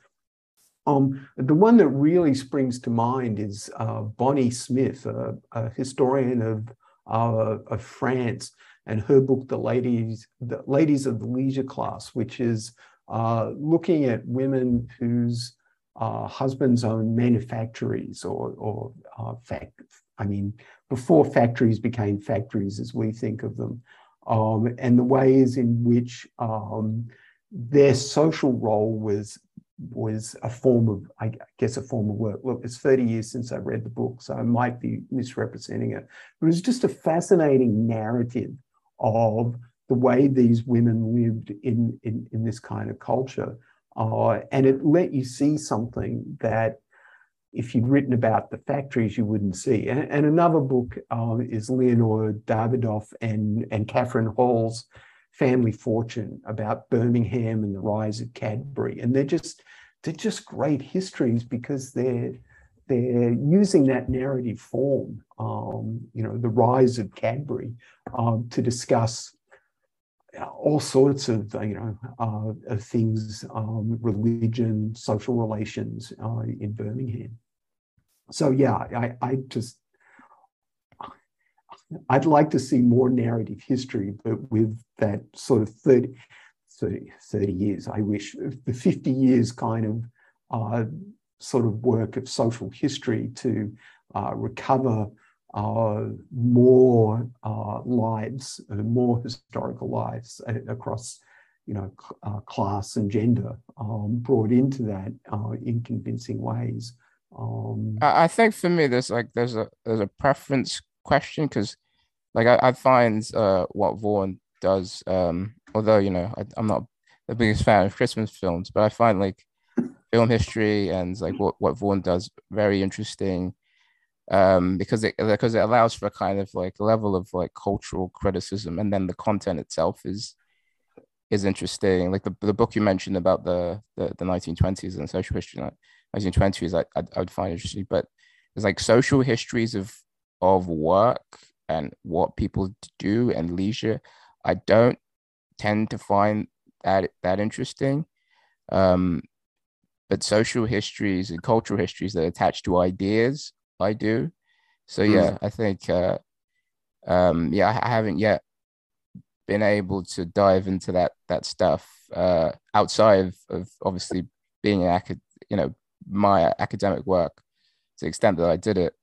Um, the one that really springs to mind is uh, Bonnie Smith, a, a historian of, uh, of France, and her book, The Ladies, the Ladies of the Leisure Class, which is uh, looking at women whose uh, husbands own manufactories or, or uh, fact, I mean, before factories became factories as we think of them, um, and the ways in which um, their social role was was a form of, I guess, a form of work. Look, it's 30 years since I read the book, so I might be misrepresenting it. But it was just a fascinating narrative of the way these women lived in, in, in this kind of culture. Uh, and it let you see something that if you'd written about the factories, you wouldn't see. And, and another book uh, is Leonore Davidoff and, and Catherine Hall's Family Fortune about Birmingham and the rise of Cadbury. And they're just they're just great histories because they're they're using that narrative form, um, you know, the rise of Cadbury, um, to discuss all sorts of you know uh, of things, um, religion, social relations uh, in Birmingham. So yeah, I, I just I'd like to see more narrative history, but with that sort of 30, 30, 30 years, I wish, the 50 years kind of uh, sort of work of social history to uh, recover uh, more uh, lives, uh, more historical lives across, you know, uh, class and gender um, brought into that in convincing ways. Um, I think for me, there's like there's a there's a preference question because, like, I, I find uh, what Vaughan does, um, although you know I, I'm not the biggest fan of Christmas films, but I find like film history and like what what Vaughan does very interesting um, because it because it allows for a kind of like level of like cultural criticism, and then the content itself is is interesting. Like the, the book you mentioned about the the, the 1920s and social history, like 1920s, I, I, I would find interesting. But there's like social histories of of work and what people do and leisure. I don't tend to find that that interesting. Um, but social histories and cultural histories that attach to ideas I do. So hmm. yeah, mm. I think uh, um, yeah, I haven't yet been able to dive into that that stuff uh, outside of, of obviously being an acad- you know my academic work to the extent that I did it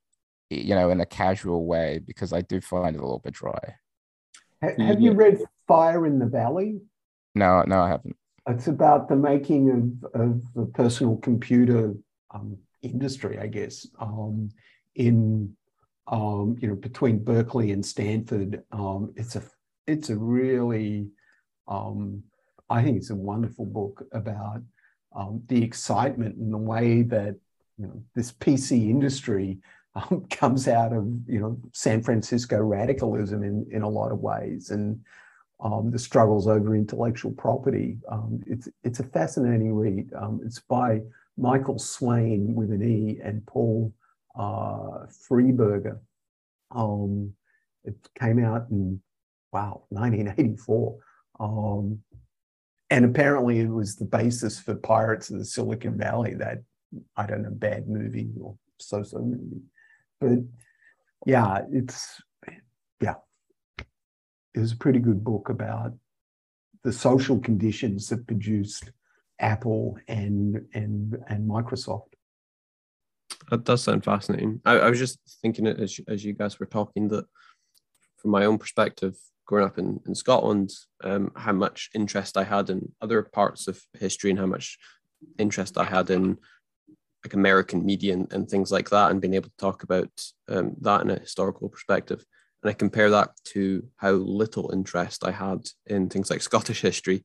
you know in a casual way because I do find it a little bit dry. Have you read Fire in the Valley? No, no, I haven't. It's about the making of, of the personal computer um, industry, I guess, um, in um, you know between Berkeley and Stanford. Um, it's a it's a really um, I think it's a wonderful book about um, the excitement and the way that you know this PC industry um, comes out of you know San Francisco radicalism in in a lot of ways and. Um, the struggles over intellectual property. It's it's a fascinating read. It's by Michael Swaine with an E and Paul uh, Freiberger. Um, it came out in, wow, 1984. Um, and apparently it was the basis for Pirates of the Silicon Valley, that, I don't know, bad movie or so so movie. But yeah, it's, yeah, it was a pretty good book about the social conditions that produced Apple and and and Microsoft. That does sound fascinating. I, I was just thinking as as you guys were talking that from my own perspective, growing up in, in Scotland, um, how much interest I had in other parts of history and how much interest I had in like American media and, and things like that, and being able to talk about um, that in a historical perspective. And I compare that to how little interest I had in things like Scottish history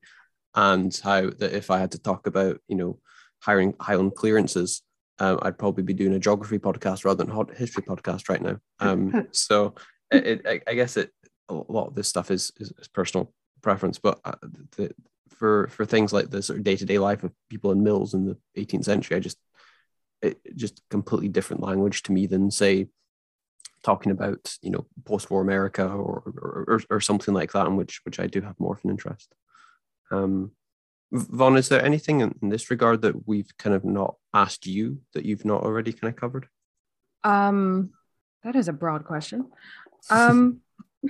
and how that if I had to talk about, you know, hiring Highland clearances, um, I'd probably be doing a geography podcast rather than a history podcast right now. Um, so it, it, I guess it a lot of this stuff is, is, is personal preference, but uh, the, for for things like the sort of day to day life of people in mills in the 18th century, I just it, just completely different language to me than say talking about you know post war America or, or, or or something like that, in which which I do have more of an interest. Um, Vaughan, is there anything in, in, this regard that we've kind of not asked you that you've not already kind of covered? Um, that is a broad question. Um,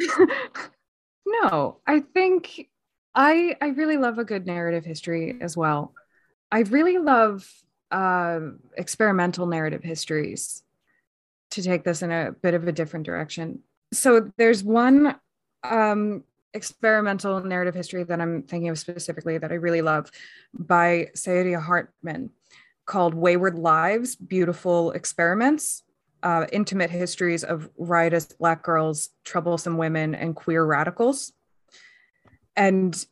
no, I think I I really love a good narrative history as well. I really love uh, experimental narrative histories. To take this in a bit of a different direction, so there's one um, experimental narrative history that I'm thinking of specifically that I really love by Saidiya Hartman called Wayward Lives Beautiful Experiments uh, Intimate Histories of Riotous Black Girls, Troublesome Women, and Queer Radicals. And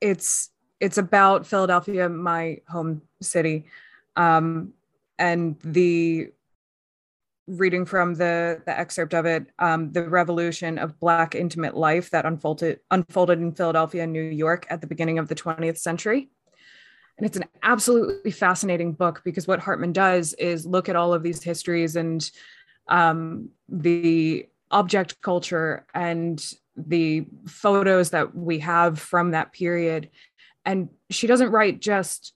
it's it's about Philadelphia, my home city, um, and the reading from the the excerpt of it, um, the revolution of Black intimate life that unfolded unfolded in Philadelphia and New York at the beginning of the 20th century. And it's an absolutely fascinating book because what Hartman does is look at all of these histories and um, the object culture and the photos that we have from that period. And she doesn't write just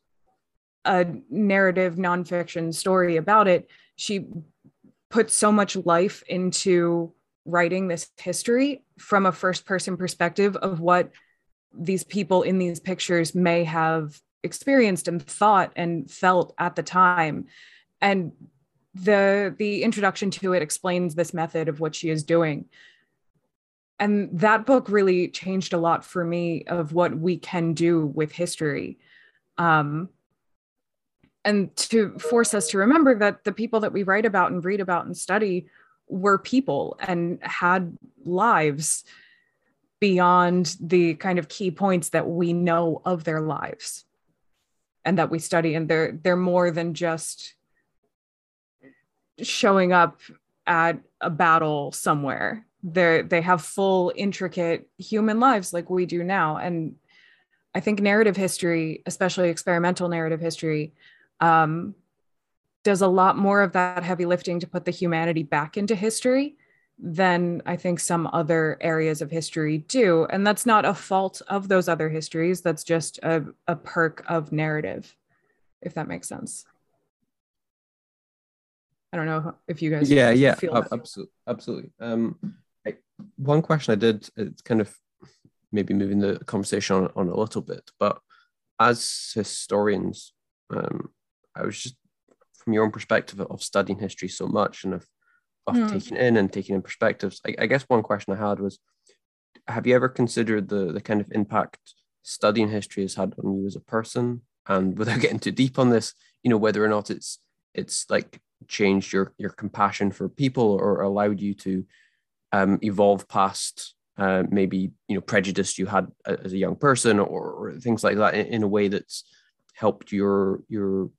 a narrative nonfiction story about it. She puts so much life into writing this history from a first person perspective of what these people in these pictures may have experienced and thought and felt at the time. And the the introduction to it explains this method of what she is doing. And that book really changed a lot for me of what we can do with history. Um, and to force us to remember that the people that we write about and read about and study were people and had lives beyond the kind of key points that we know of their lives and that we study. And they're they're more than just showing up at a battle somewhere. They they have full intricate human lives like we do now. And i think narrative history especially experimental narrative history um, does a lot more of that heavy lifting to put the humanity back into history than I think some other areas of history do. And that's not a fault of those other histories. That's just a, a perk of narrative, if that makes sense. I don't know if you guys. Yeah, yeah, absolutely, absolutely. Um, I, one question I did, it's kind of maybe moving the conversation on, on a little bit, but as historians, um, I was just from your own perspective of studying history so much and of of mm. taking in and taking in perspectives. I, I, guess one question I had was, have you ever considered the the kind of impact studying history has had on you as a person? And without getting too deep on this, you know, whether or not it's it's like changed your your compassion for people or allowed you to um, evolve past uh, maybe you know prejudice you had as a young person or, or things like that in, in, a way that's helped your your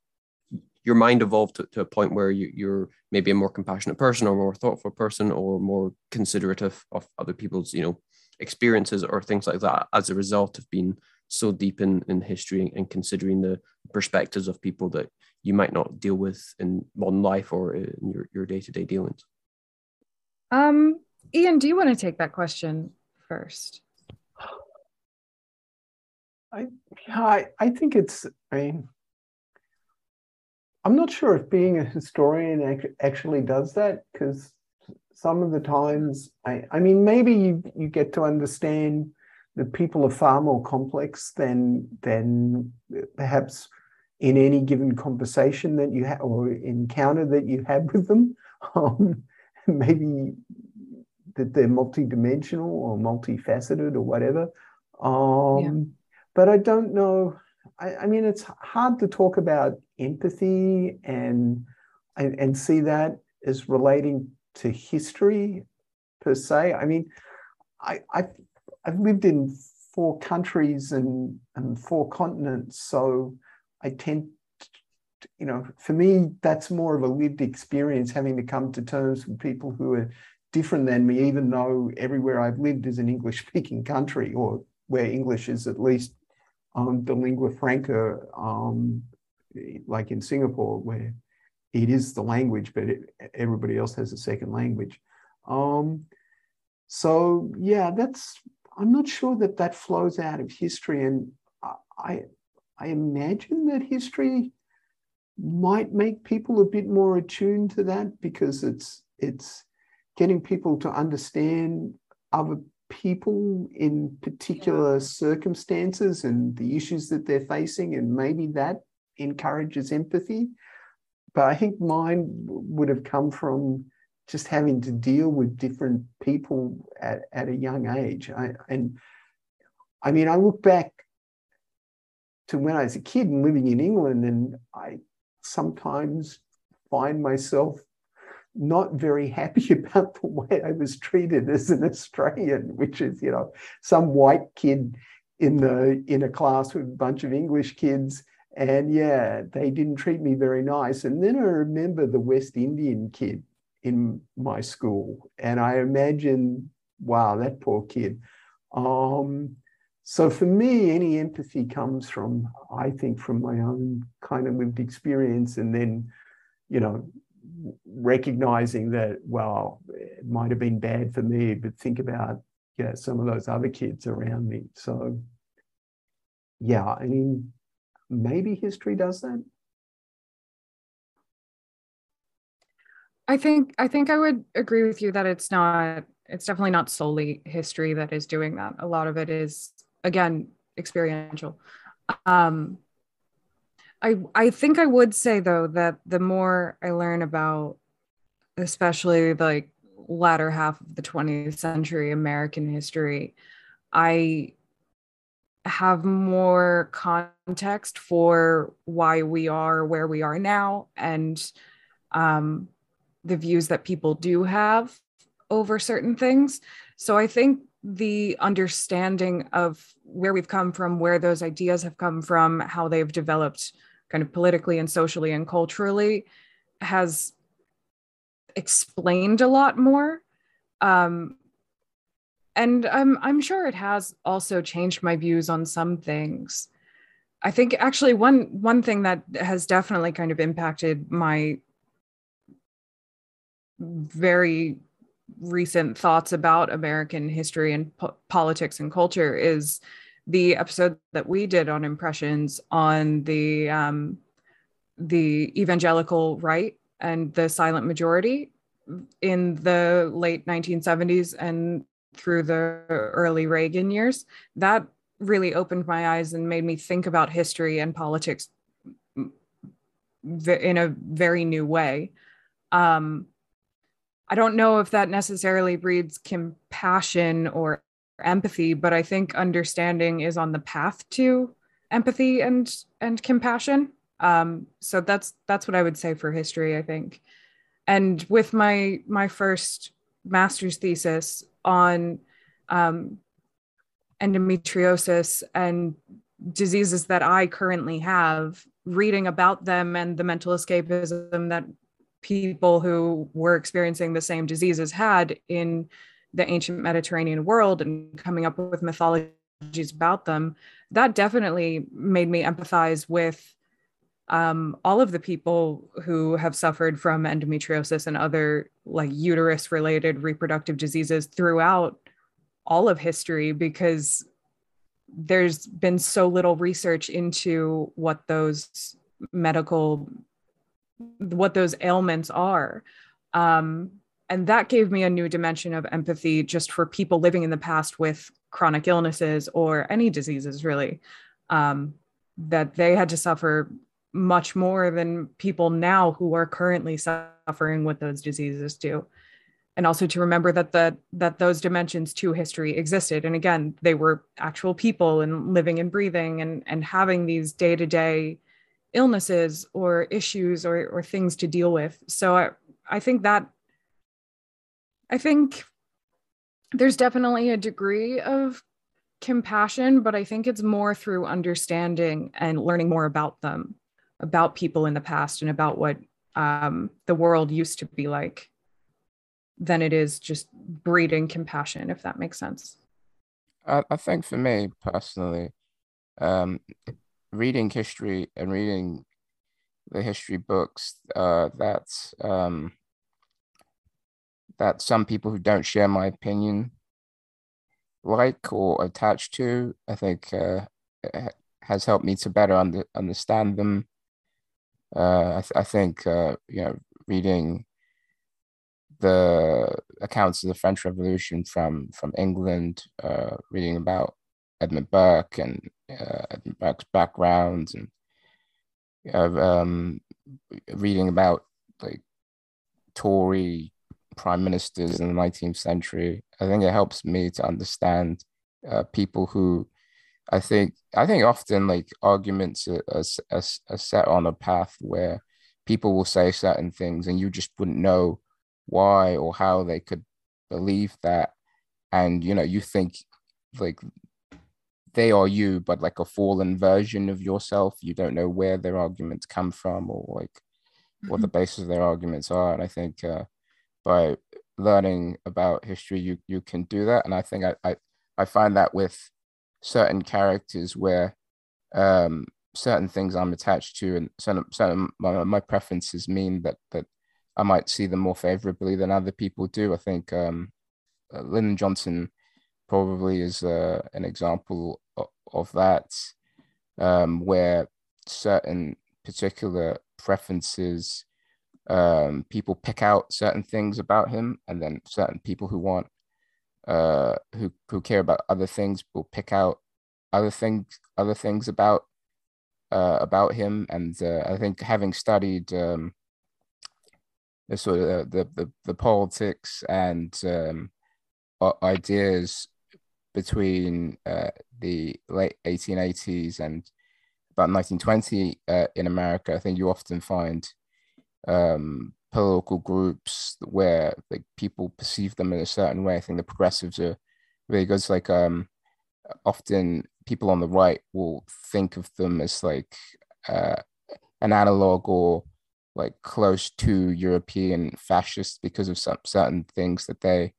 your mind evolved to, to a point where you, you're maybe a more compassionate person or more thoughtful person or more considerate of, of other people's you know experiences or things like that as a result of being so deep in, in history and considering the perspectives of people that you might not deal with in modern life or in your, your day-to-day dealings? Um ian do you want to take that question first? I, I, I think it's, I mean, I'm not sure if being a historian actually does that because some of the times, I, I mean, maybe you, you get to understand that people are far more complex than than perhaps in any given conversation that you have or encounter that you have with them. Um, maybe that they're multidimensional or multifaceted or whatever. Um, yeah. But I don't know. I, I mean, it's hard to talk about empathy and, and and see that as relating to history per se. I mean, I I've, I've lived in four countries and and four continents, so I tend you know, for me, that's more of a lived experience having to come to terms with people who are different than me, even though everywhere I've lived is an English speaking country or where English is at least um, the lingua franca um, like in Singapore, where it is the language, but it, everybody else has a second language. Um, so yeah, that's. I'm not sure that that flows out of history, and I, I imagine that history might make people a bit more attuned to that because it's it's getting people to understand other people in particular circumstances and the issues that they're facing, and maybe that encourages empathy. But I think mine would have come from just having to deal with different people at, at a young age. I, and I mean, I look back to when I was a kid and living in England, and I sometimes find myself not very happy about the way I was treated as an Australian, which is, you know, some white kid in the in a class with a bunch of English kids. And yeah, they didn't treat me very nice. And then I remember the West Indian kid in my school. And I imagine, wow, that poor kid. Um, so for me, any empathy comes from, I think, from my own kind of lived experience, and then, you know, recognizing that, well, it might have been bad for me, but think about, yeah, some of those other kids around me. So, yeah, I mean, maybe history does that. I think I think I would agree with you that it's not it's definitely not solely history that is doing that. A lot of it is again experiential. Um, I I think I would say though that the more I learn about especially like latter half of the 20th century American history, I have more context for why we are where we are now and um, the views that people do have over certain things. So I think the understanding of where we've come from, where those ideas have come from, how they've developed kind of politically and socially and culturally has explained a lot more. Um, and I'm I'm sure it has also changed my views on some things. I think actually one one thing that has definitely kind of impacted my very recent thoughts about American history and po- politics and culture is the episode that we did on impressions on the um, the evangelical right and the silent majority in the late 1970s and through the early Reagan years. That really opened my eyes and made me think about history and politics in a very new way. Um, I don't know if that necessarily breeds compassion or empathy, but I think understanding is on the path to empathy and and compassion. Um, so that's that's what I would say for history. I think, and with my my first master's thesis on um, endometriosis and diseases that I currently have, reading about them and the mental escapism that people who were experiencing the same diseases had in the ancient Mediterranean world and coming up with mythologies about them, that definitely made me empathize with um, all of the people who have suffered from endometriosis and other like uterus related reproductive diseases throughout all of history because there's been so little research into what those medical what those ailments are. Um, and that gave me a new dimension of empathy just for people living in the past with chronic illnesses or any diseases, really, um, that they had to suffer much more than people now who are currently suffering with those diseases do. And also to remember that the that those dimensions to history existed. And again they were actual people and living and breathing and and having these day-to-day illnesses or issues or, or things to deal with. So I, I think that I think there's definitely a degree of compassion, but I think it's more through understanding and learning more about them, about people in the past and about what um, the world used to be like than it is just breeding compassion, if that makes sense. I, I think for me personally, um, reading history and reading the history books uh, that um, that some people who don't share my opinion like or attach to, I think uh, has helped me to better under, understand them. Uh, I, th- I think uh, you know reading the accounts of the French Revolution from from England, uh, reading about Edmund Burke and uh, Edmund Burke's background and uh, um, reading about like Tory prime ministers in the 19th century. I think it helps me to understand uh, people who I think I think often like arguments are, are, are, set on a path where people will say certain things and you just wouldn't know why or how they could believe that and you know you think like they are you but like a fallen version of yourself you don't know where their arguments come from or like mm-hmm. what the mm-hmm. basis of their arguments are and i think uh, by learning about history you you can do that and i think i i, I find that with certain characters where um certain things i'm attached to and certain, certain my, my preferences mean that that i might see them more favorably than other people do. I think um uh, Lyndon Johnson probably is uh, an example of, of that, um, where certain particular preferences, um, people pick out certain things about him, and then certain people who want, uh, who who care about other things will pick out other things, other things about uh, about him. And uh, I think having studied um, the sort of the the, the politics and um, ideas between uh, the late 1880s and about 1920 uh, in America, I think you often find um, political groups where like people perceive them in a certain way. I think the progressives are really good. It's like um, often people on the right will think of them as like uh, an analog or like close to European fascists because of some certain things that they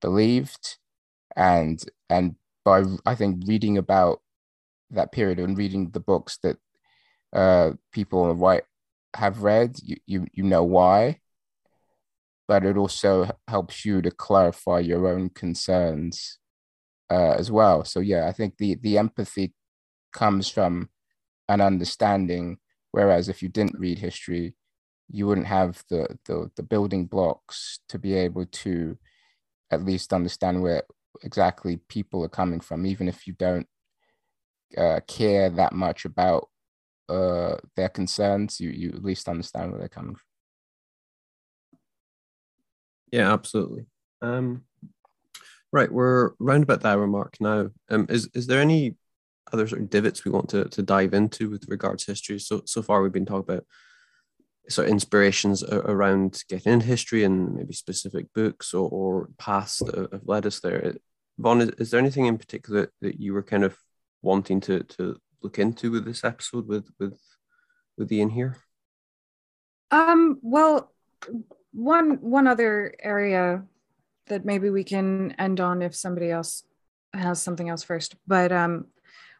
believed and and by i think reading about that period and reading the books that uh, people on the right have read you, you you know why but it also helps you to clarify your own concerns uh, as well. So yeah i think the the empathy comes from an understanding whereas if you didn't read history you wouldn't have the the, the building blocks to be able to at least understand where exactly people are coming from, even if you don't uh, care that much about uh, their concerns. You you at least understand where they're coming from. Yeah, absolutely. Um, right, we're round about that remark now. Um, is is there any other sort of divots we want to to dive into with regards to history? So so far we've been talking about sort of inspirations around getting into history and maybe specific books or, or paths that have led us there. Vaughn, is, is there anything in particular that you were kind of wanting to to look into with this episode with with with Ian here? Um, well, one one other area that maybe we can end on if somebody else has something else first, but um,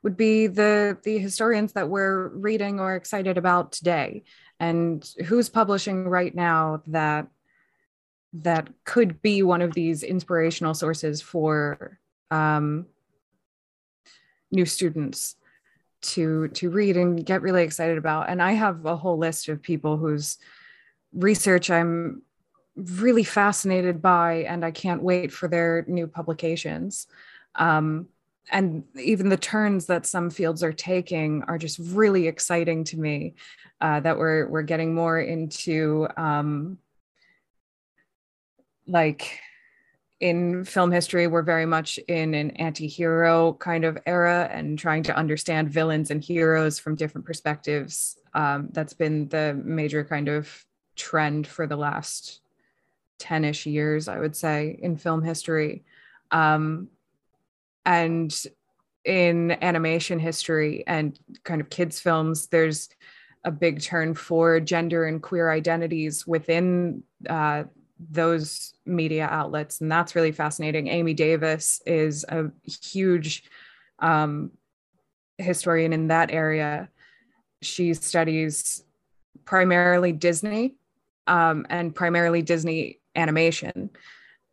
would be the the historians that we're reading or excited about today and who's publishing right now that that could be one of these inspirational sources for um, new students to to read and get really excited about. And i have a whole list of people whose research i'm really fascinated by and i can't wait for their new publications. Um, and even the turns that some fields are taking are just really exciting to me uh, that we're we're getting more into um, like in film history we're very much in an anti-hero kind of era and trying to understand villains and heroes from different perspectives. Um, that's been the major kind of trend for the last 10ish years i would say in film history. Um, and in animation history and kind of kids films there's a big turn for gender and queer identities within uh, those media outlets and that's really fascinating. Amy davis is a huge um, historian in that area. She studies primarily disney um, and primarily disney animation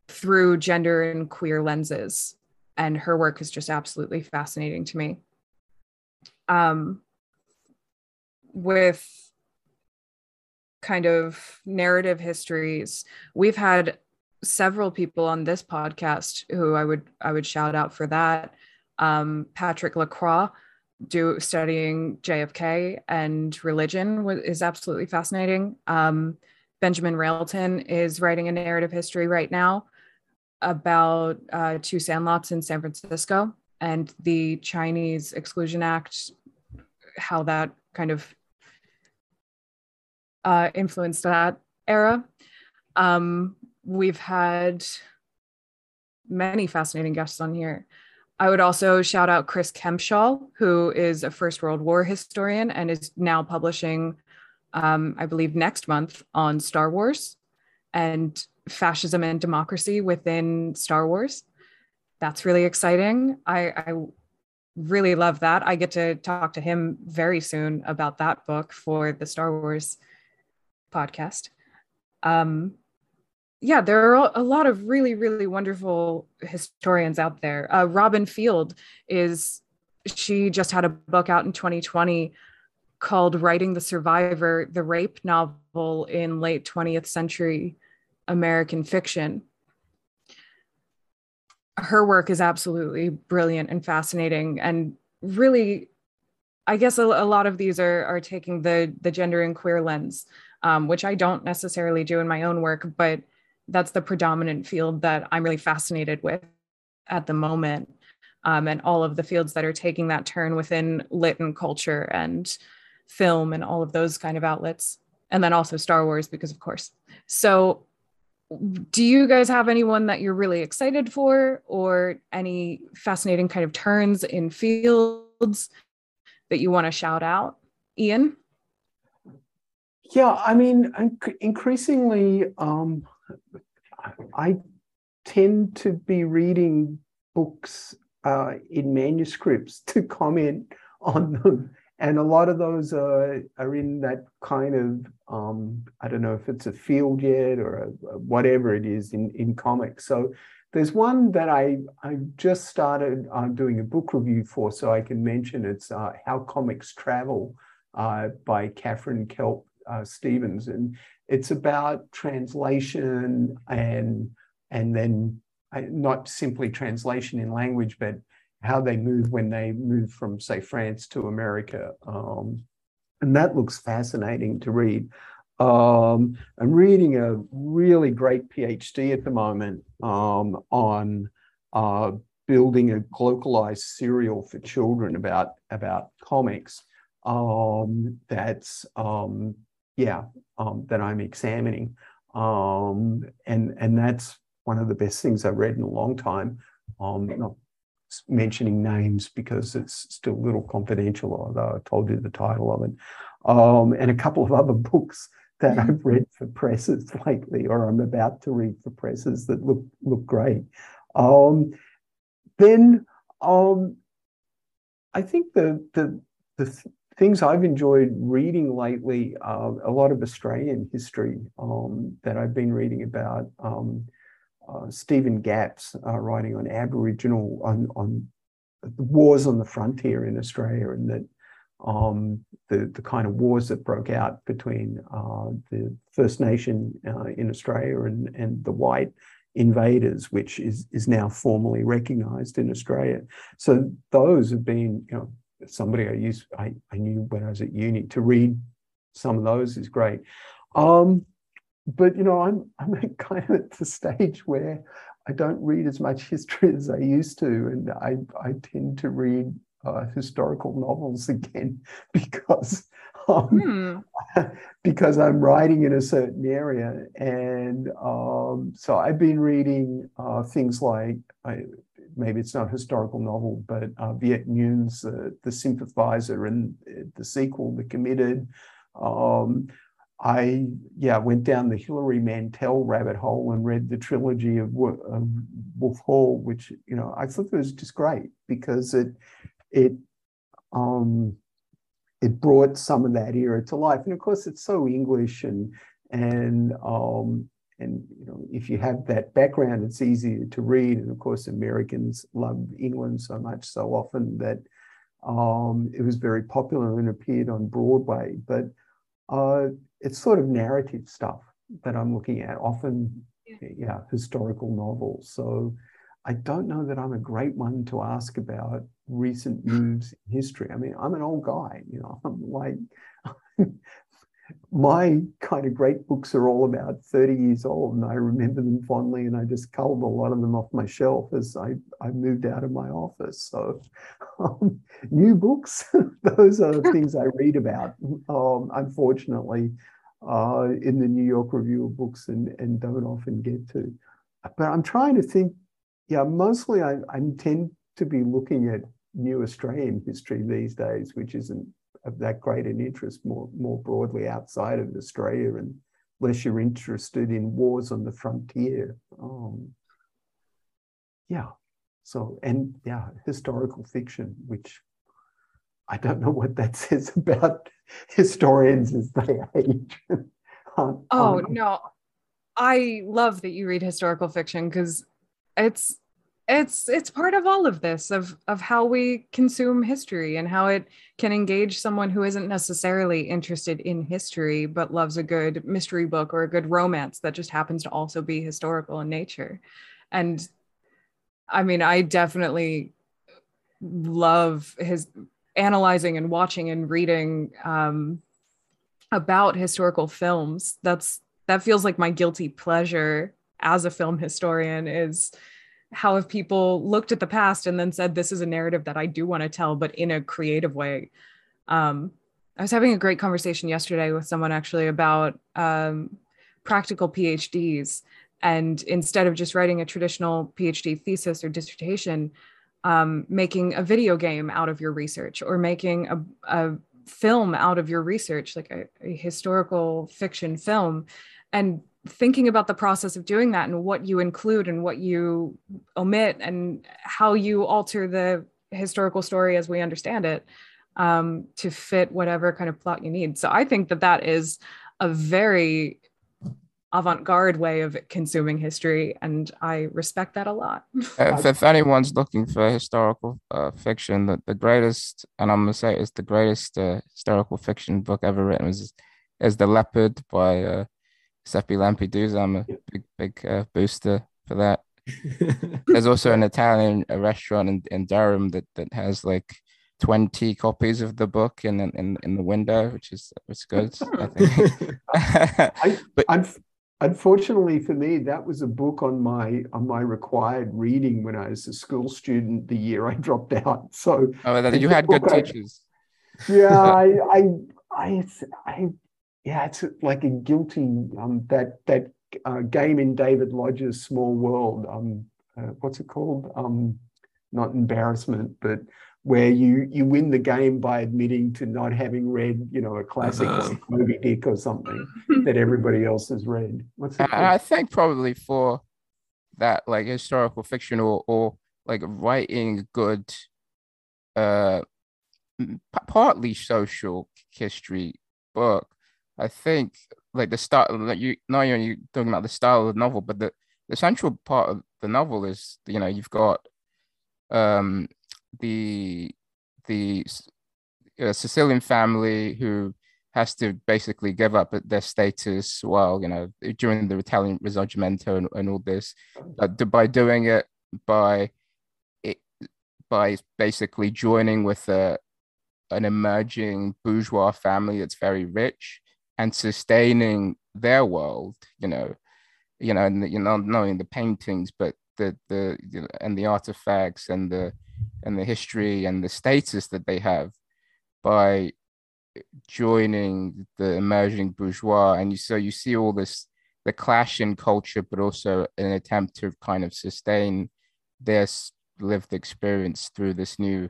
through gender and queer lenses and her work is just absolutely fascinating to me. Um, with kind of narrative histories. We've had several people on this podcast who i would i would shout out for that. Um, patrick lacroix do studying jfk and religion is absolutely fascinating. Um, Benjamin Railton is writing a narrative history right now about uh, two sandlots in San Francisco and the Chinese Exclusion Act, how that kind of uh, influenced that era. Um, we've had many fascinating guests on here. I would also shout out Chris Kempshall, who is a First World War historian and is now publishing, um, I believe, next month on Star Wars and fascism and democracy within Star Wars. That's really exciting. I, I really love that. I get to talk to him very soon about that book for the Star Wars podcast. Um, yeah, there are a lot of really, really wonderful historians out there. Uh, Robin Field is, she just had a book out in 2020 called Writing the Survivor, the rape novel in late 20th century American fiction. Her work is absolutely brilliant and fascinating and really I guess a, a, lot of these are are taking the the gender and queer lens, um, which I don't necessarily do in my own work, but that's the predominant field that I'm really fascinated with at the moment. Um, and all of the fields that are taking that turn within lit and culture and film and all of those kind of outlets. And then also Star Wars, because of course. So, do you guys have anyone that you're really excited for, or any fascinating kind of turns in fields that you want to shout out? Ian? Yeah, I mean, increasingly, um, I tend to be reading books uh, in manuscripts to comment on them. And a lot of those are, are in that kind of, um, I don't know if it's a field yet or a whatever it is in, in comics. So there's one that I, I just started uh, doing a book review for, so I can mention it's uh, How Comics Travel uh, by Katherine Kelp uh, Stephens. And it's about translation and and then uh, not simply translation in language, but how they move when they move from, say, France to America. Um, and that looks fascinating to read. Um, I'm reading a really great PhD at the moment um, on uh, building a localized serial for children about, about comics. Um, that's um, yeah, um, that I'm examining. Um, and, and that's one of the best things I've read in a long time. Um, not mentioning names because it's still a little confidential, although I told you the title of it. Um, and a couple of other books that I've read for presses lately, or I'm about to read for presses that look look great. Um, then um, I think the the the things I've enjoyed reading lately, uh, a lot of Australian history um, that I've been reading about. Um, uh, Stephen Gapps uh, writing on Aboriginal, on, on wars on the frontier in Australia and that um, the, the kind of wars that broke out between uh, the First Nation uh, in Australia and, and the white invaders, which is, is now formally recognized in Australia. So those have been, you know, somebody I used I, I knew when I was at uni to read some of those is great. Um, but you know, I'm I'm kind of at the stage where I don't read as much history as I used to, and I I tend to read uh, historical novels again because um, hmm. because I'm writing in a certain area, and um, so I've been reading uh, things like I, maybe it's not a historical novel, but uh, Viet Nguyen's uh, The Sympathizer and uh, the sequel, The Committed. Um, I yeah went down the Hilary Mantel rabbit hole and read the trilogy of, of Wolf Hall, which you know I thought was just great because it it um, it brought some of that era to life, and of course it's so English and and um, and you know if you have that background it's easy to read. And of course americans love england so much so often that um, it was very popular and appeared on broadway. But uh, it's sort of narrative stuff that i'm looking at often yeah. yeah historical novels. So i don't know that i'm a great one to ask about recent moves in history. I mean i'm an old guy you know i'm like my kind of great books are all about 30 years old and I remember them fondly and I just culled a lot of them off my shelf as I, I moved out of my office. So um, new books, those are the things I read about, um, unfortunately, uh, in the New York Review of Books and, and don't often get to. But I'm trying to think, yeah, mostly I, I tend to be looking at new Australian history these days, which isn't of that great an interest more, more broadly outside of Australia and unless you're interested in wars on the frontier. Um, yeah. So, and yeah, historical fiction, which I don't know what that says about historians as they age. um, oh, um, no. I love that you read historical fiction because it's it's it's part of all of this of of how we consume history and how it can engage someone who isn't necessarily interested in history but loves a good mystery book or a good romance that just happens to also be historical in nature. And i mean i definitely love his analyzing and watching and reading um, about historical films. That's that feels like my guilty pleasure as a film historian is how have people looked at the past and then said this is a narrative that i do want to tell but in a creative way. Um, i was having a great conversation yesterday with someone actually about um, practical phds and instead of just writing a traditional phd thesis or dissertation um, making a video game out of your research or making a, a film out of your research like a, a historical fiction film. And thinking about the process of doing that and what you include and what you omit and how you alter the historical story as we understand it um, to fit whatever kind of plot you need. So I think that that is a very avant-garde way of consuming history and i respect that a lot if, if, anyone's looking for historical uh, fiction the, the greatest and i'm going to say it's the greatest uh, historical fiction book ever written is, is the leopard by uh, Giuseppe Lampedusa. I'm a big, big uh, booster for that. There's also an Italian a restaurant in, in Durham that, that has like 20 copies of the book in in, in the window, which is which good. I think. I, but, unfortunately for me, that was a book on my on my required reading when I was a school student the year I dropped out. So oh, you had good teachers. I, yeah, I, I I I yeah, it's like a guilty um, that that uh, game in David Lodge's Small World. Um, uh, what's it called? Um, not embarrassment, but where you you win the game by admitting to not having read, you know, a classic uh-huh. like Moby Dick or something that everybody else has read. What's it I think probably for that like historical fiction or or like writing good uh partly social history book I think like the start like you not only talking about the style of the novel, but the, the central part of the novel is you know you've got um the the uh, Sicilian family who has to basically give up their status while you know during the Italian Risorgimento and, and all this, but by doing it by it by basically joining with a an emerging bourgeois family that's very rich and sustaining their world, you know, you know, and you know, knowing the paintings, but the the you know, and the artifacts and the and the history and the status that they have by joining the emerging bourgeois. And you so you see all this the clash in culture but also an attempt to kind of sustain their lived experience through this new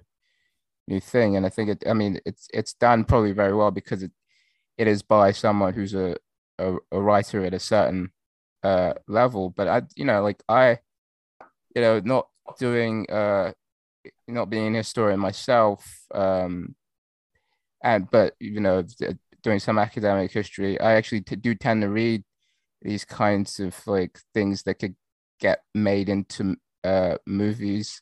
new thing. And i think it i mean it's it's done probably very well because it it is by someone who's a, a, a writer at a certain uh, level. But I, you know, like I, you know, not doing, uh, not being a historian myself, um, and but you know, doing some academic history, I actually t- do tend to read these kinds of like things that could get made into uh, movies.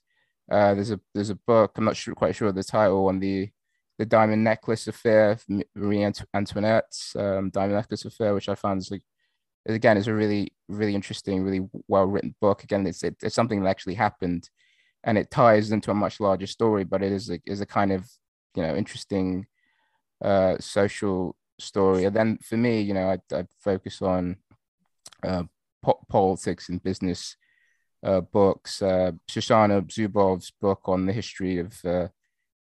Uh, there's a there's a book I'm not sure quite sure the title on the the Diamond Necklace Affair, Marie Antoinette's um, Diamond Necklace Affair, which I found is like, again, is a really, really interesting, really well written book. Again, it's, it, it's something that actually happened and it ties into a much larger story, but it is a, is a kind of, you know, interesting uh, social story. And then for me, you know, I, I focus on uh, po- politics and business uh, books. Uh, Shoshana Zuboff's book on the history of uh,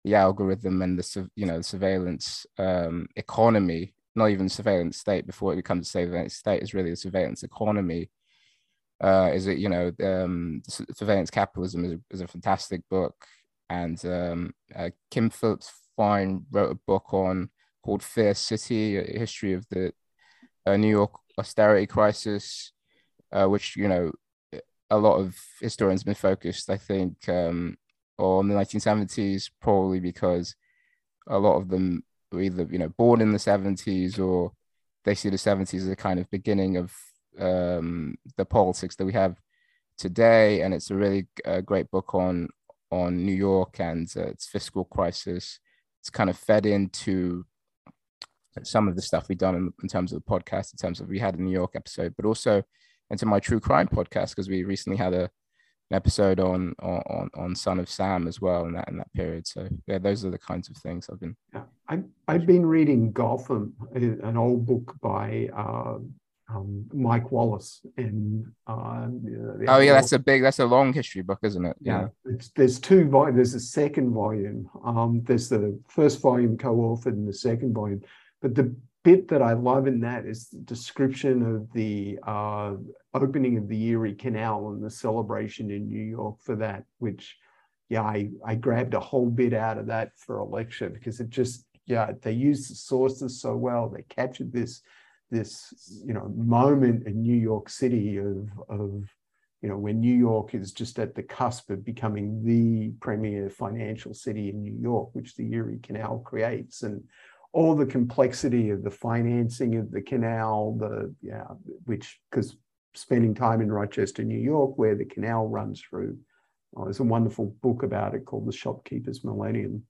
the algorithm and the you know the surveillance um, economy, not even surveillance state before it becomes a surveillance state, is really a surveillance economy. Uh, is it you know um, surveillance capitalism is a, is a fantastic book, and um, uh, Kim Phillips Fein wrote a book on called Fear City, a history of the uh, New York austerity crisis, uh, which you know a lot of historians have been focused, I think, um, on the 1970s, probably because a lot of them were either you know born in the 70s or they see the 70s as a kind of beginning of um, the politics that we have today. And it's a really uh, great book on on New York and uh, its fiscal crisis. It's kind of fed into some of the stuff we've done in, in terms of the podcast, in terms of we had a New York episode, but also into my true crime podcast because we recently had a episode on on on Son of Sam as well in that in that period. So yeah, those are the kinds of things I've been. Yeah, I I've been reading Gotham, an old book by uh, um, Mike Wallace, and uh, oh yeah, that's a big, that's a long history book, isn't it? Yeah, yeah. there's two volumes. There's a second volume. Um, there's the first volume co-authored and the second volume. But the bit that I love in that is the description of the uh, opening of the Erie Canal and the celebration in New York for that, which, yeah, I, I grabbed a whole bit out of that for a lecture because it just, yeah, they used the sources so well. They captured this, this, you know, moment in New York City of, of, you know, when New York is just at the cusp of becoming the premier financial city in New York, which the Erie Canal creates. And all the complexity of the financing of the canal, the yeah, which because spending time in Rochester, New York, where the canal runs through, oh, there's a wonderful book about it called The Shopkeeper's Millennium.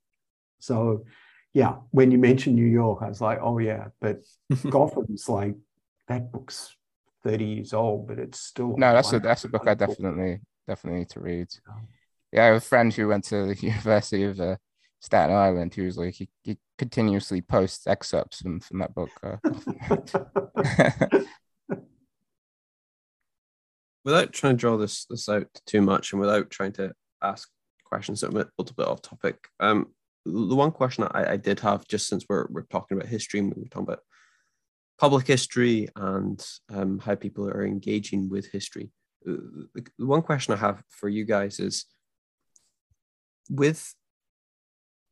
So, yeah, when you mentioned New York, I was like, oh yeah, but Gotham's like that book's 30 years old, but it's still no. That's a that's a book I definitely book. definitely need to read. Yeah, I have a friend who went to the University of uh, Staten Island he was like he, he continuously posts excerpts from, from that book. Uh. without trying to draw this this out too much and without trying to ask questions that are a little bit off topic, um, the one question I, I did have just since we're we're talking about history and we are talking about public history and um, how people are engaging with history. The one question I have for you guys is with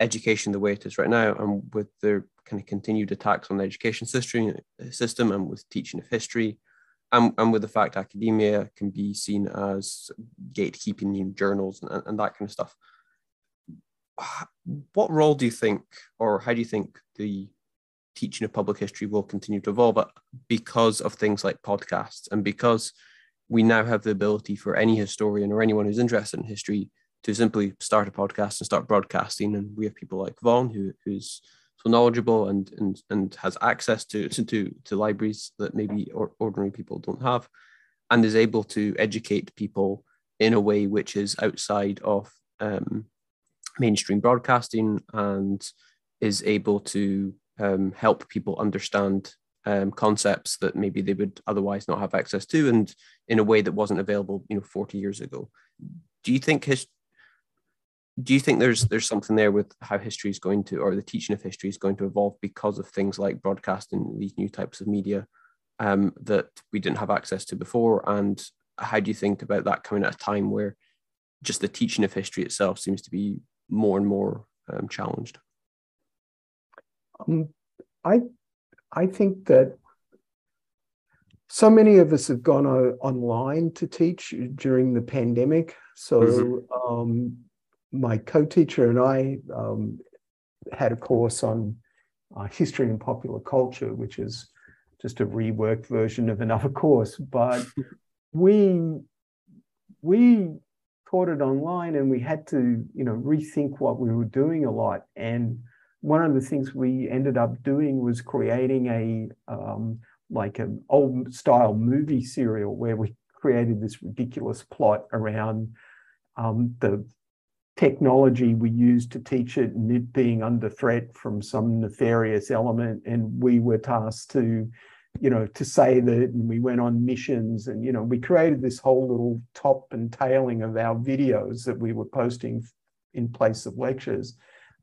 education the way it is right now, and with the kind of continued attacks on the education system, system and with teaching of history, and, and with the fact academia can be seen as gatekeeping in journals and, and that kind of stuff. What role do you think, or how do you think the teaching of public history will continue to evolve because of things like podcasts and because we now have the ability for any historian or anyone who's interested in history to simply start a podcast and start broadcasting. And we have people like Vaughn, who, who's so knowledgeable and, and, and has access to, to, to, libraries that maybe ordinary people don't have, and is able to educate people in a way which is outside of um, mainstream broadcasting and is able to um, help people understand um, concepts that maybe they would otherwise not have access to and in a way that wasn't available you know 40 years ago do you think his, do you think there's there's something there with how history is going to or the teaching of history is going to evolve because of things like broadcasting these new types of media um, that we didn't have access to before? And how do you think about that coming at a time where just the teaching of history itself seems to be more and more um, challenged? Um, i i think that so many of us have gone online to teach during the pandemic. So mm-hmm. My co-teacher and I um, had a course on uh, history and popular culture, which is just a reworked version of another course. But we we taught it online, and we had to you know rethink what we were doing a lot. And one of the things we ended up doing was creating a um, like an old style movie serial where we created this ridiculous plot around um, the technology we used to teach it and it being under threat from some nefarious element. And we were tasked to you know to say that and we went on missions and you know we created this whole little top and tailing of our videos that we were posting in place of lectures.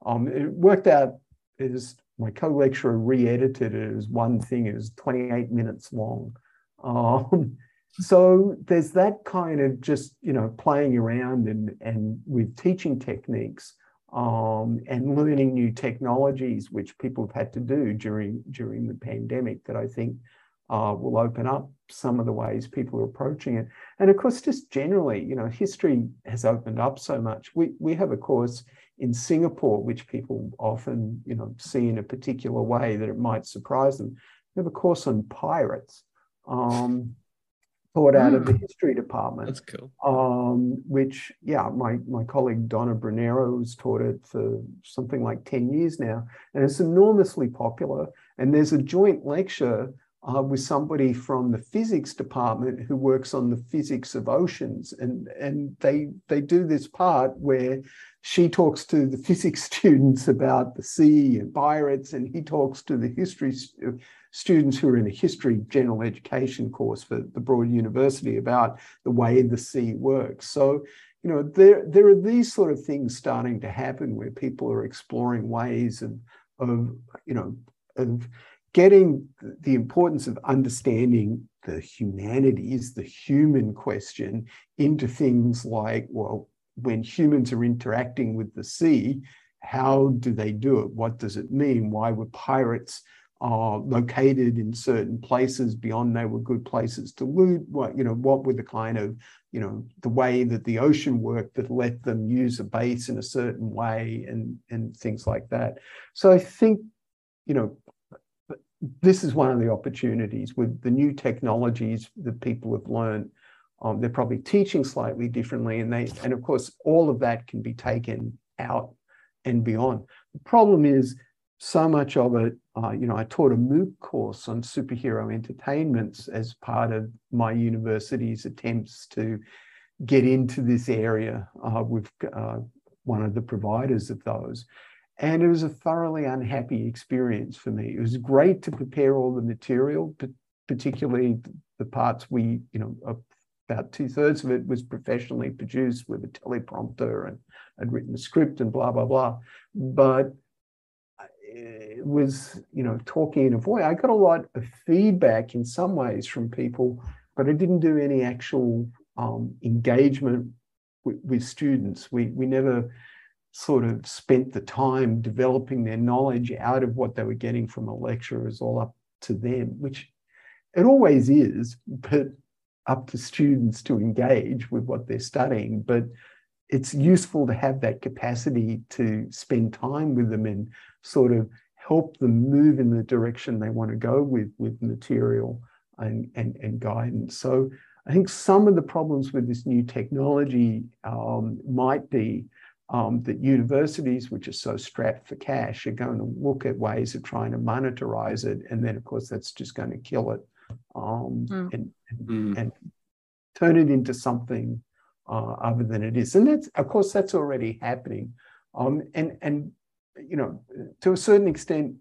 Um, it worked out as my co-lecturer re-edited it as one thing it was 28 minutes long. Um, so there's that kind of just you know playing around and and with teaching techniques um, and learning new technologies which people have had to do during during the pandemic that I think uh, will open up some of the ways people are approaching it. And of course just generally you know history has opened up so much. We we have a course in Singapore which people often you know see in a particular way that it might surprise them. We have a course on pirates. Um, taught out mm. of the hmm. history department. That's cool. Um, which, yeah, my, my colleague Donna Brunero has taught it for something like 10 years now, and it's enormously popular. And there's a joint lecture uh, with somebody from the physics department who works on the physics of oceans. And, and they, they do this part where she talks to the physics students about the sea and pirates, and he talks to the history students who are in a history general education course for the Broad University about the way the sea works. So, you know, there, there are these sort of things starting to happen where people are exploring ways of, of you know, of getting the importance of understanding the humanities, the human question, into things like, well, when humans are interacting with the sea, how do they do it? What does it mean? Why were pirates uh, located in certain places beyond they were good places to loot? What, you know, what were the kind of, you know, the way that the ocean worked that let them use a base in a certain way and, and things like that. So I think, you know, this is one of the opportunities with the new technologies that people have learned. Um, they're probably teaching slightly differently, and they and of course all of that can be taken out and beyond. The problem is so much of it, uh, you know, I taught a MOOC course on superhero entertainments as part of my university's attempts to get into this area uh, with uh, one of the providers of those. And it was a thoroughly unhappy experience for me. It was great to prepare all the material, particularly the parts we, you know, about two thirds of it was professionally produced with a teleprompter and I'd written a script and blah, blah, blah. But it was, you know, talking in a voice. I got a lot of feedback in some ways from people, but I didn't do any actual um, engagement with, with students. We we never sort of spent the time developing their knowledge out of what they were getting from a lecturer is all up to them, which it always is, but up to students to engage with what they're studying. But it's useful to have that capacity to spend time with them and sort of help them move in the direction they want to go with with material and, and, and guidance. So I think some of the problems with this new technology um, might be um, that universities, which are so strapped for cash, are going to look at ways of trying to monetize it. And then, of course, that's just going to kill it um, mm. and, mm. and turn it into something uh, other than it is. And that's, of course, that's already happening. Um, and, and you know, to a certain extent,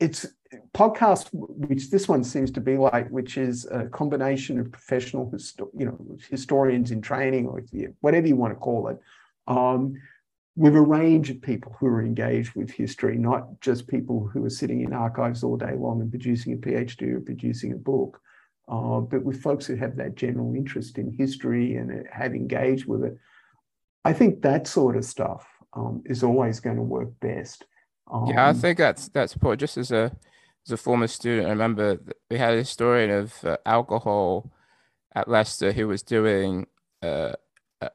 it's podcast, which this one seems to be like, which is a combination of professional, you know, historians in training or whatever you want to call it, um, with a range of people who are engaged with history, not just people who are sitting in archives all day long and producing a PhD or producing a book, uh, but with folks who have that general interest in history and have engaged with it. I think that sort of stuff um, is always going to work best. Um, yeah, I um, think that's that's important. Just as a as a former student, I remember we had a historian of uh, alcohol at Leicester who was doing uh, a,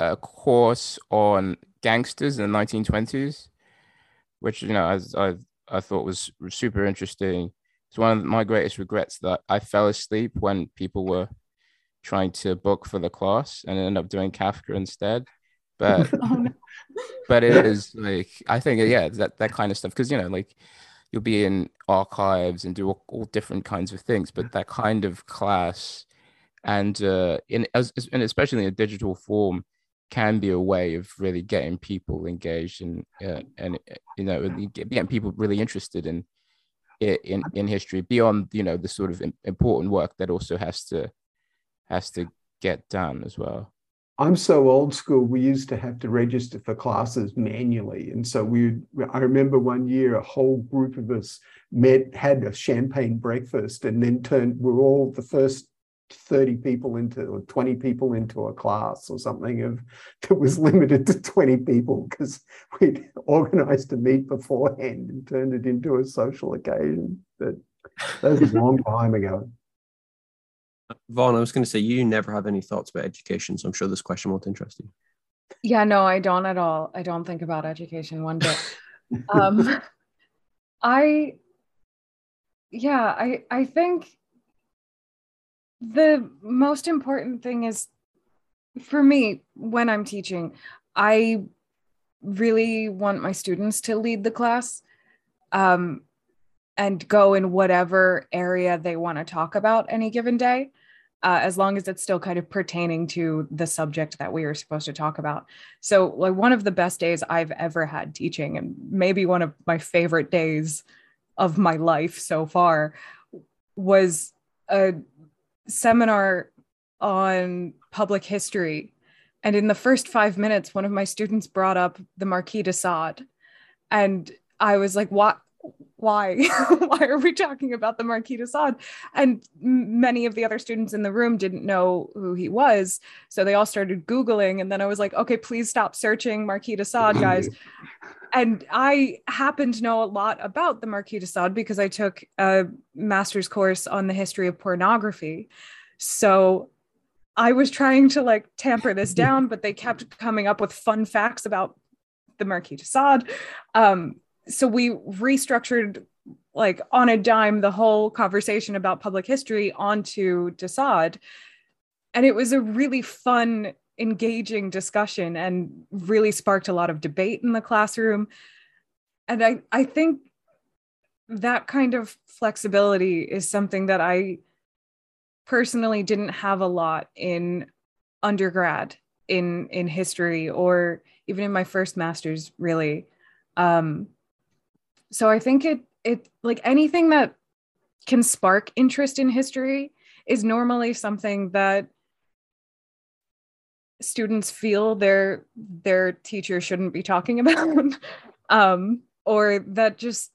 a course on gangsters in the 1920s, which you know as I I thought was super interesting. It's one of my greatest regrets that I fell asleep when people were trying to book for the class and ended up doing Kafka instead but oh, no. but it is like I think yeah that that kind of stuff because you know like you'll be in archives and do all, all, different kinds of things but that kind of class and uh in as and especially in a digital form can be a way of really getting people engaged and uh, and you know getting people really interested in in in history beyond you know the sort of important work that also has to has to get done as well i'm so old school we used to have to register for classes manually. And so we i remember one year a whole group of us met had a champagne breakfast and then turned we're all the first 30 people into or 20 people into a class or something of that was limited to 20 people because we'd organized a meet beforehand and turned it into a social occasion. But that was a long time ago Vaughn, I was going to say you never have any thoughts about education, so I'm sure this question won't interest you. Yeah, no, I don't at all. I don't think about education one bit. um, I, yeah, I I think the most important thing is for me when I'm teaching, I really want my students to lead the class um, and go in whatever area they want to talk about any given day. Uh, as long as it's still kind of pertaining to the subject that we are supposed to talk about. So, like one of the best days I've ever had teaching, and maybe one of my favorite days of my life so far, was a seminar on public history. And in the first five minutes, one of my students brought up the Marquis de Sade. And I was like, what? Why? Why are we talking about the Marquis de Sade? And many of the other students in the room didn't know who he was. So they all started Googling. And then I was like, okay, please stop searching Marquis de Sade, guys. and I happen to know a lot about the Marquis de Sade because I took a master's course on the history of pornography. So I was trying to like tamper this down, but they kept coming up with fun facts about the Marquis de Sade. Um, so we restructured like on a dime the whole conversation about public history onto de Sade. And it was a really fun engaging discussion and really sparked a lot of debate in the classroom. And I, I think that kind of flexibility is something that I personally didn't have a lot in undergrad in in history or even in my first master's really um so i think it it like anything that can spark interest in history is normally something that students feel their their teacher shouldn't be talking about um, or that just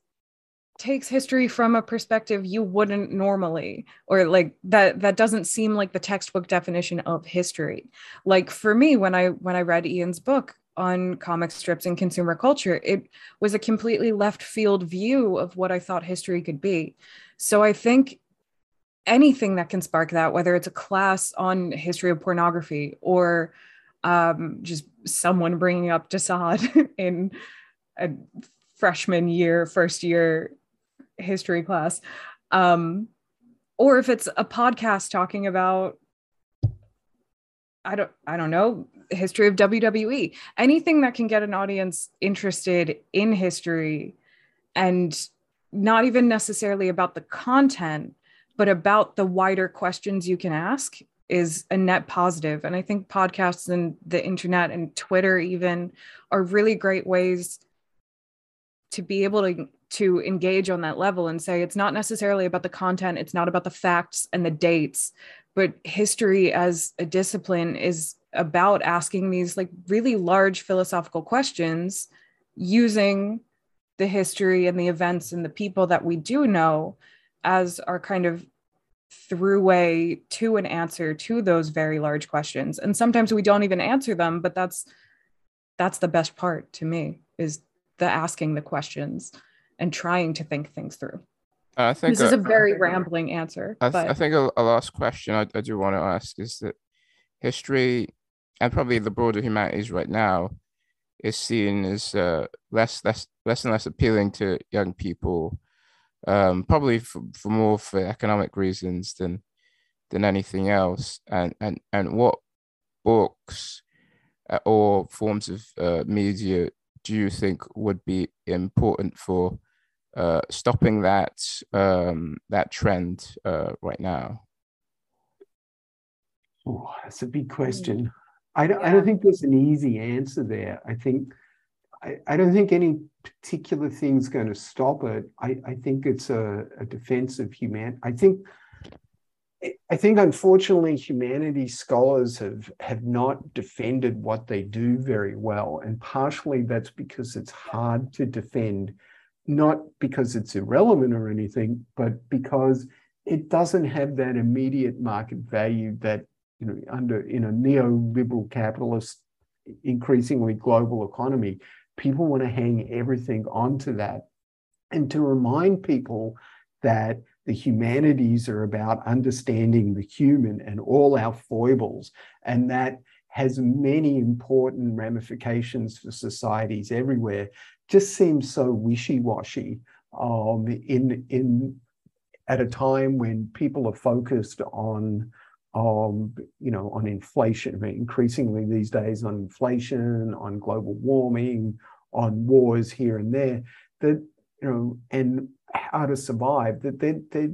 takes history from a perspective you wouldn't normally or like that that doesn't seem like the textbook definition of history. Like for me when i when i read ian's book on comic strips and consumer culture it was a completely left field view of what i thought history could be. So i think anything that can spark that, whether it's a class on history of pornography or um, just someone bringing up de Sade in a freshman year, first year history class, um, or if it's a podcast talking about I don't I don't know history of WWE anything that can get an audience interested in history and not even necessarily about the content but about the wider questions you can ask is a net positive. and i think podcasts and the internet and twitter even are really great ways to be able to to engage on that level and say it's not necessarily about the content it's not about the facts and the dates but history as a discipline is about asking these like really large philosophical questions using the history and the events and the people that we do know as our kind of throughway to an answer to those very large questions. And sometimes we don't even answer them but that's that's the best part to me is the asking the questions and trying to think things through. I think this is a very rambling answer I, th- but I think a, a, last question I, I do want to ask is that history and probably the broader humanities right now is seen as uh, less less less and less appealing to young people um, probably for, for more for economic reasons than than anything else. And and and what books uh, or forms of uh, media do you think would be important for uh, stopping that um, that trend uh, right now? Oh, that's a big question. I don't, yeah. I don't think there's an easy answer there. I think I, I don't think any particular thing's going to stop it. I, I think it's a, a defense of humanity. I think I think unfortunately humanities scholars have have not defended what they do very well. And partially that's because it's hard to defend, not because it's irrelevant or anything, but because it doesn't have that immediate market value that you know under in a neoliberal capitalist increasingly global economy people want to hang everything onto that. And to remind people that the humanities are about understanding the human and all our foibles and that has many important ramifications for societies everywhere just seems so wishy-washy um, in in at a time when people are focused on um, you know, on inflation, I mean, increasingly these days on inflation, on global warming, on wars here and there, that, you know, and how to survive, that they, they,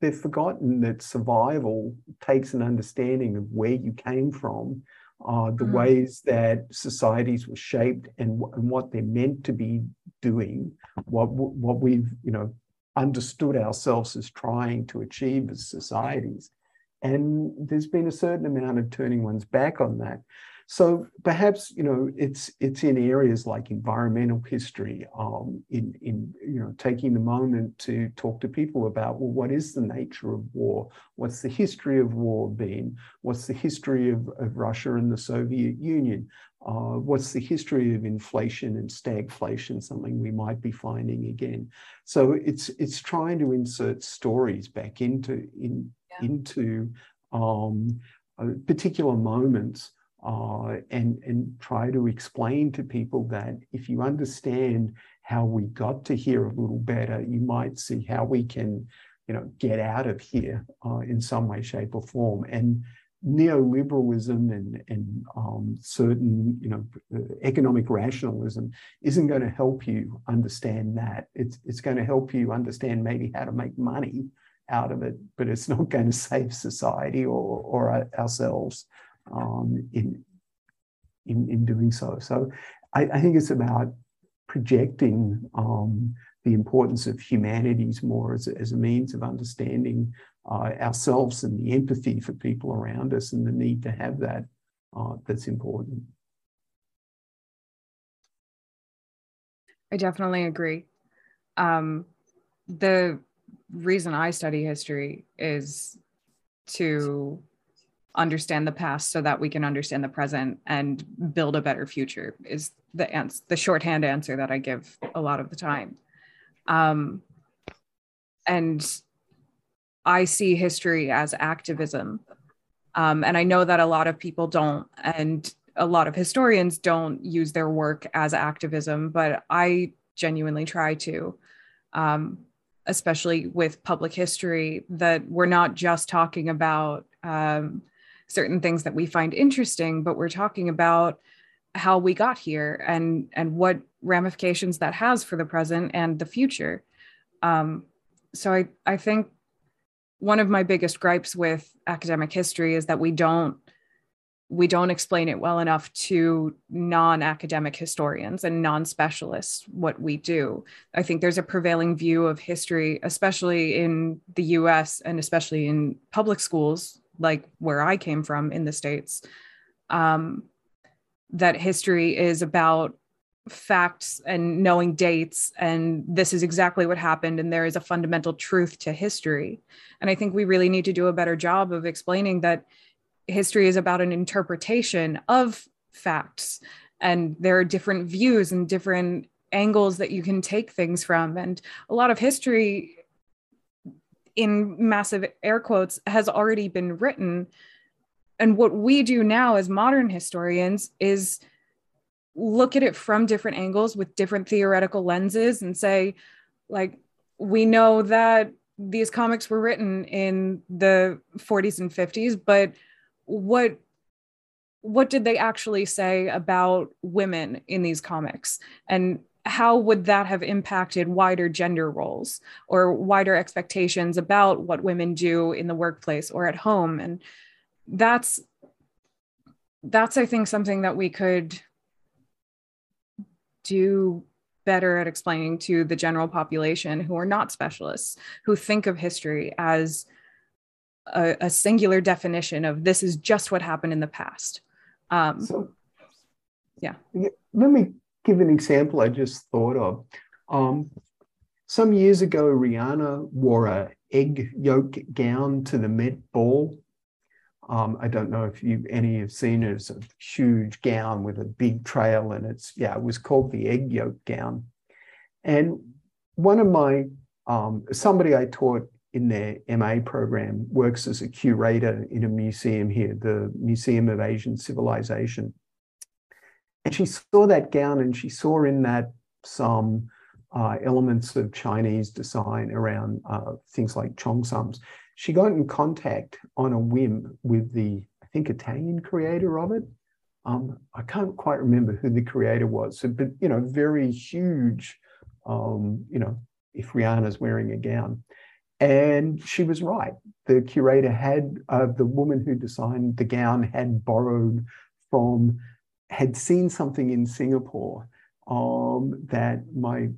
they've forgotten that survival takes an understanding of where you came from, uh, the mm-hmm. ways that societies were shaped and, and what they're meant to be doing, what, what we've, you know, understood ourselves as trying to achieve as societies. And there's been a certain amount of turning one's back on that. So perhaps you know it's it's in areas like environmental history, um, in in you know taking the moment to talk to people about well, what is the nature of war? What's the history of war been? What's the history of, of Russia and the Soviet Union? Uh, what's the history of inflation and stagflation? Something we might be finding again. So it's it's trying to insert stories back into in yeah. into um, uh, particular moments uh, and, and try to explain to people that if you understand how we got to here a little better, you might see how we can, you know, get out of here uh, in some way, shape, or form. And neoliberalism and, and um, certain, you know, economic rationalism isn't going to help you understand that. It's, it's going to help you understand maybe how to make money out of it, but it's not going to save society or, or ourselves um, in, in, in doing so. So I, I think it's about projecting um, the importance of humanities more as a, as a means of understanding uh, ourselves and the empathy for people around us and the need to have that uh, that's important. I definitely agree. Um, the reason I study history is to understand the past so that we can understand the present and build a better future is the answer the shorthand answer that i give a lot of the time. Um, and i see history as activism. Um, and i know that a lot of people don't and a lot of historians don't use their work as activism but i genuinely try to. Um, especially with public history that we're not just talking about um, certain things that we find interesting, but we're talking about how we got here and and what ramifications that has for the present and the future. Um, so I I think one of my biggest gripes with academic history is that we don't we don't explain it well enough to non-academic historians and non-specialists what we do. I think there's a prevailing view of history especially in the us and especially in public schools like where I came from in the States, um, that history is about facts and knowing dates and this is exactly what happened and there is a fundamental truth to history. And i think we really need to do a better job of explaining that history is about an interpretation of facts and there are different views and different angles that you can take things from. And a lot of history in massive air quotes has already been written. And what we do now as modern historians is look at it from different angles with different theoretical lenses and say like we know that these comics were written in the 40s and 50s but what what did they actually say about women in these comics? And how would that have impacted wider gender roles or wider expectations about what women do in the workplace or at home? And that's that's i think something that we could do better at explaining to the general population who are not specialists who think of history as a, a singular definition of this is just what happened in the past um, So, Yeah. Let me give an example I just thought of. Um, some years ago, Rihanna wore a egg yolk gown to the Met Ball. Um, I don't know if you any have seen it. It's a huge gown with a big trail, and it's yeah, it was called the egg yolk gown. And one of my um, somebody I taught in their MA program works as a curator in a museum here, the Museum of Asian Civilization. And she saw that gown and she saw in that some uh, elements of Chinese design around uh, things like cheongsams. She got in contact on a whim with the, I think, Italian creator of it. Um, I can't quite remember who the creator was, but you know, very huge. Um, you know, if Rihanna's wearing a gown, and she was right. The curator had uh, the woman who designed the gown had borrowed from, had seen something in Singapore um, that my,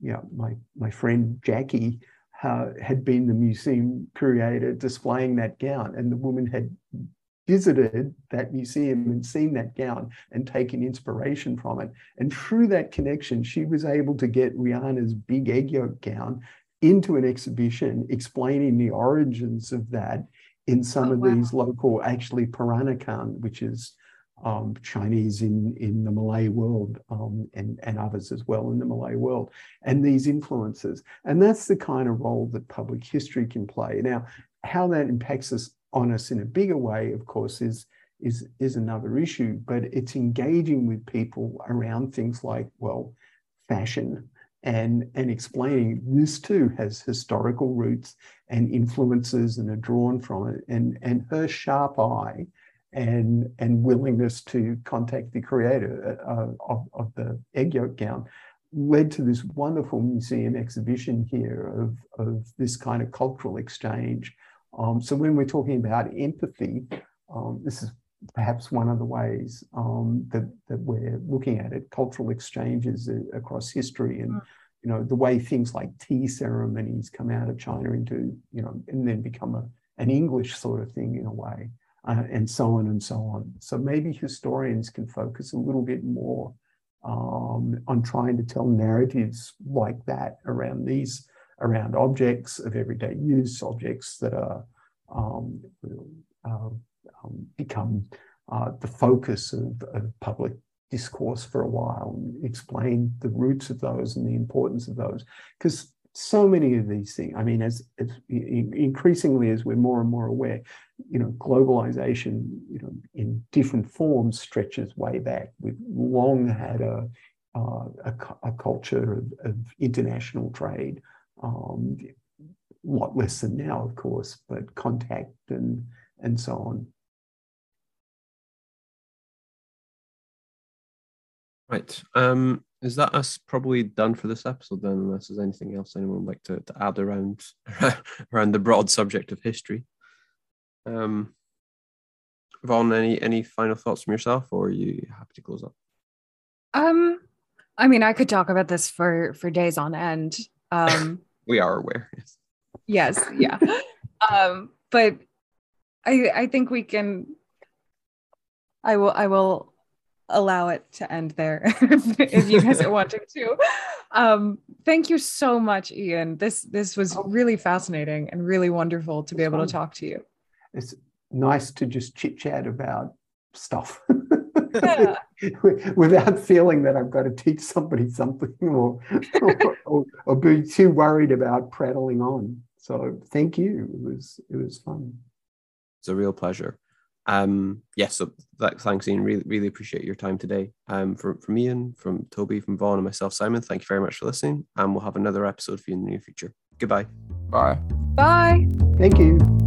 yeah, my my friend Jackie uh, had been the museum curator displaying that gown, and the woman had visited that museum and seen that gown and taken inspiration from it. And through that connection, she was able to get Rihanna's big egg yolk gown into an exhibition explaining the origins of that in some Oh, of wow. these local, actually Peranakan, which is um, Chinese in, in the Malay world um, and, and others as well in the Malay world, and these influences. And that's the kind of role that public history can play. Now, how that impacts us on us in a bigger way, of course, is is is another issue, but it's engaging with people around things like, well, fashion and and explaining this too has historical roots and influences and are drawn from it. And and her sharp eye and and willingness to contact the creator uh, of, of the egg yolk gown led to this wonderful museum exhibition here of, of this kind of cultural exchange. Um, so when we're talking about empathy, um, this is perhaps one of the ways um, that, that we're looking at it, cultural exchanges uh, across history and, you know, the way things like tea ceremonies come out of China into, you know, and then become a, an English sort of thing in a way, uh, and so on and so on. So maybe historians can focus a little bit more um, on trying to tell narratives like that around these, around objects of everyday use, objects that are um, uh, become uh, the focus of, of public discourse for a while and explain the roots of those and the importance of those. Because so many of these things, I mean, as, as increasingly as we're more and more aware, you know, globalization, you know, in different forms stretches way back. We've long had a, uh, a, a culture of, of international trade. Um, a lot less than now, of course, but contact and and so on. Right. Um, is that us probably done for this episode then, unless there's anything else anyone would like to, to add around around the broad subject of history? Um Vaughn, any any final thoughts from yourself or are you happy to close up? Um, I mean, I could talk about this for for days on end. Um, We are aware. Yes. yes, yeah. Um, but I I think we can. I will I will allow it to end there if, if you guys are wanting to. Um, thank you so much, Ian. This this was really fascinating and really wonderful to be It's able to talk to you. It's nice to just chit chat about stuff Yeah. without feeling that I've got to teach somebody something or, or, or, or be too worried about prattling on. So thank you. It was it was fun. It's a real pleasure. Um, yes, so that, thanks, Ian. Really, really appreciate your time today. Um, from, from Ian, from Toby, from Vaughn, and myself, Simon, thank you very much for listening. And we'll have another episode for you in the near future. Goodbye. Bye. Bye. Thank you.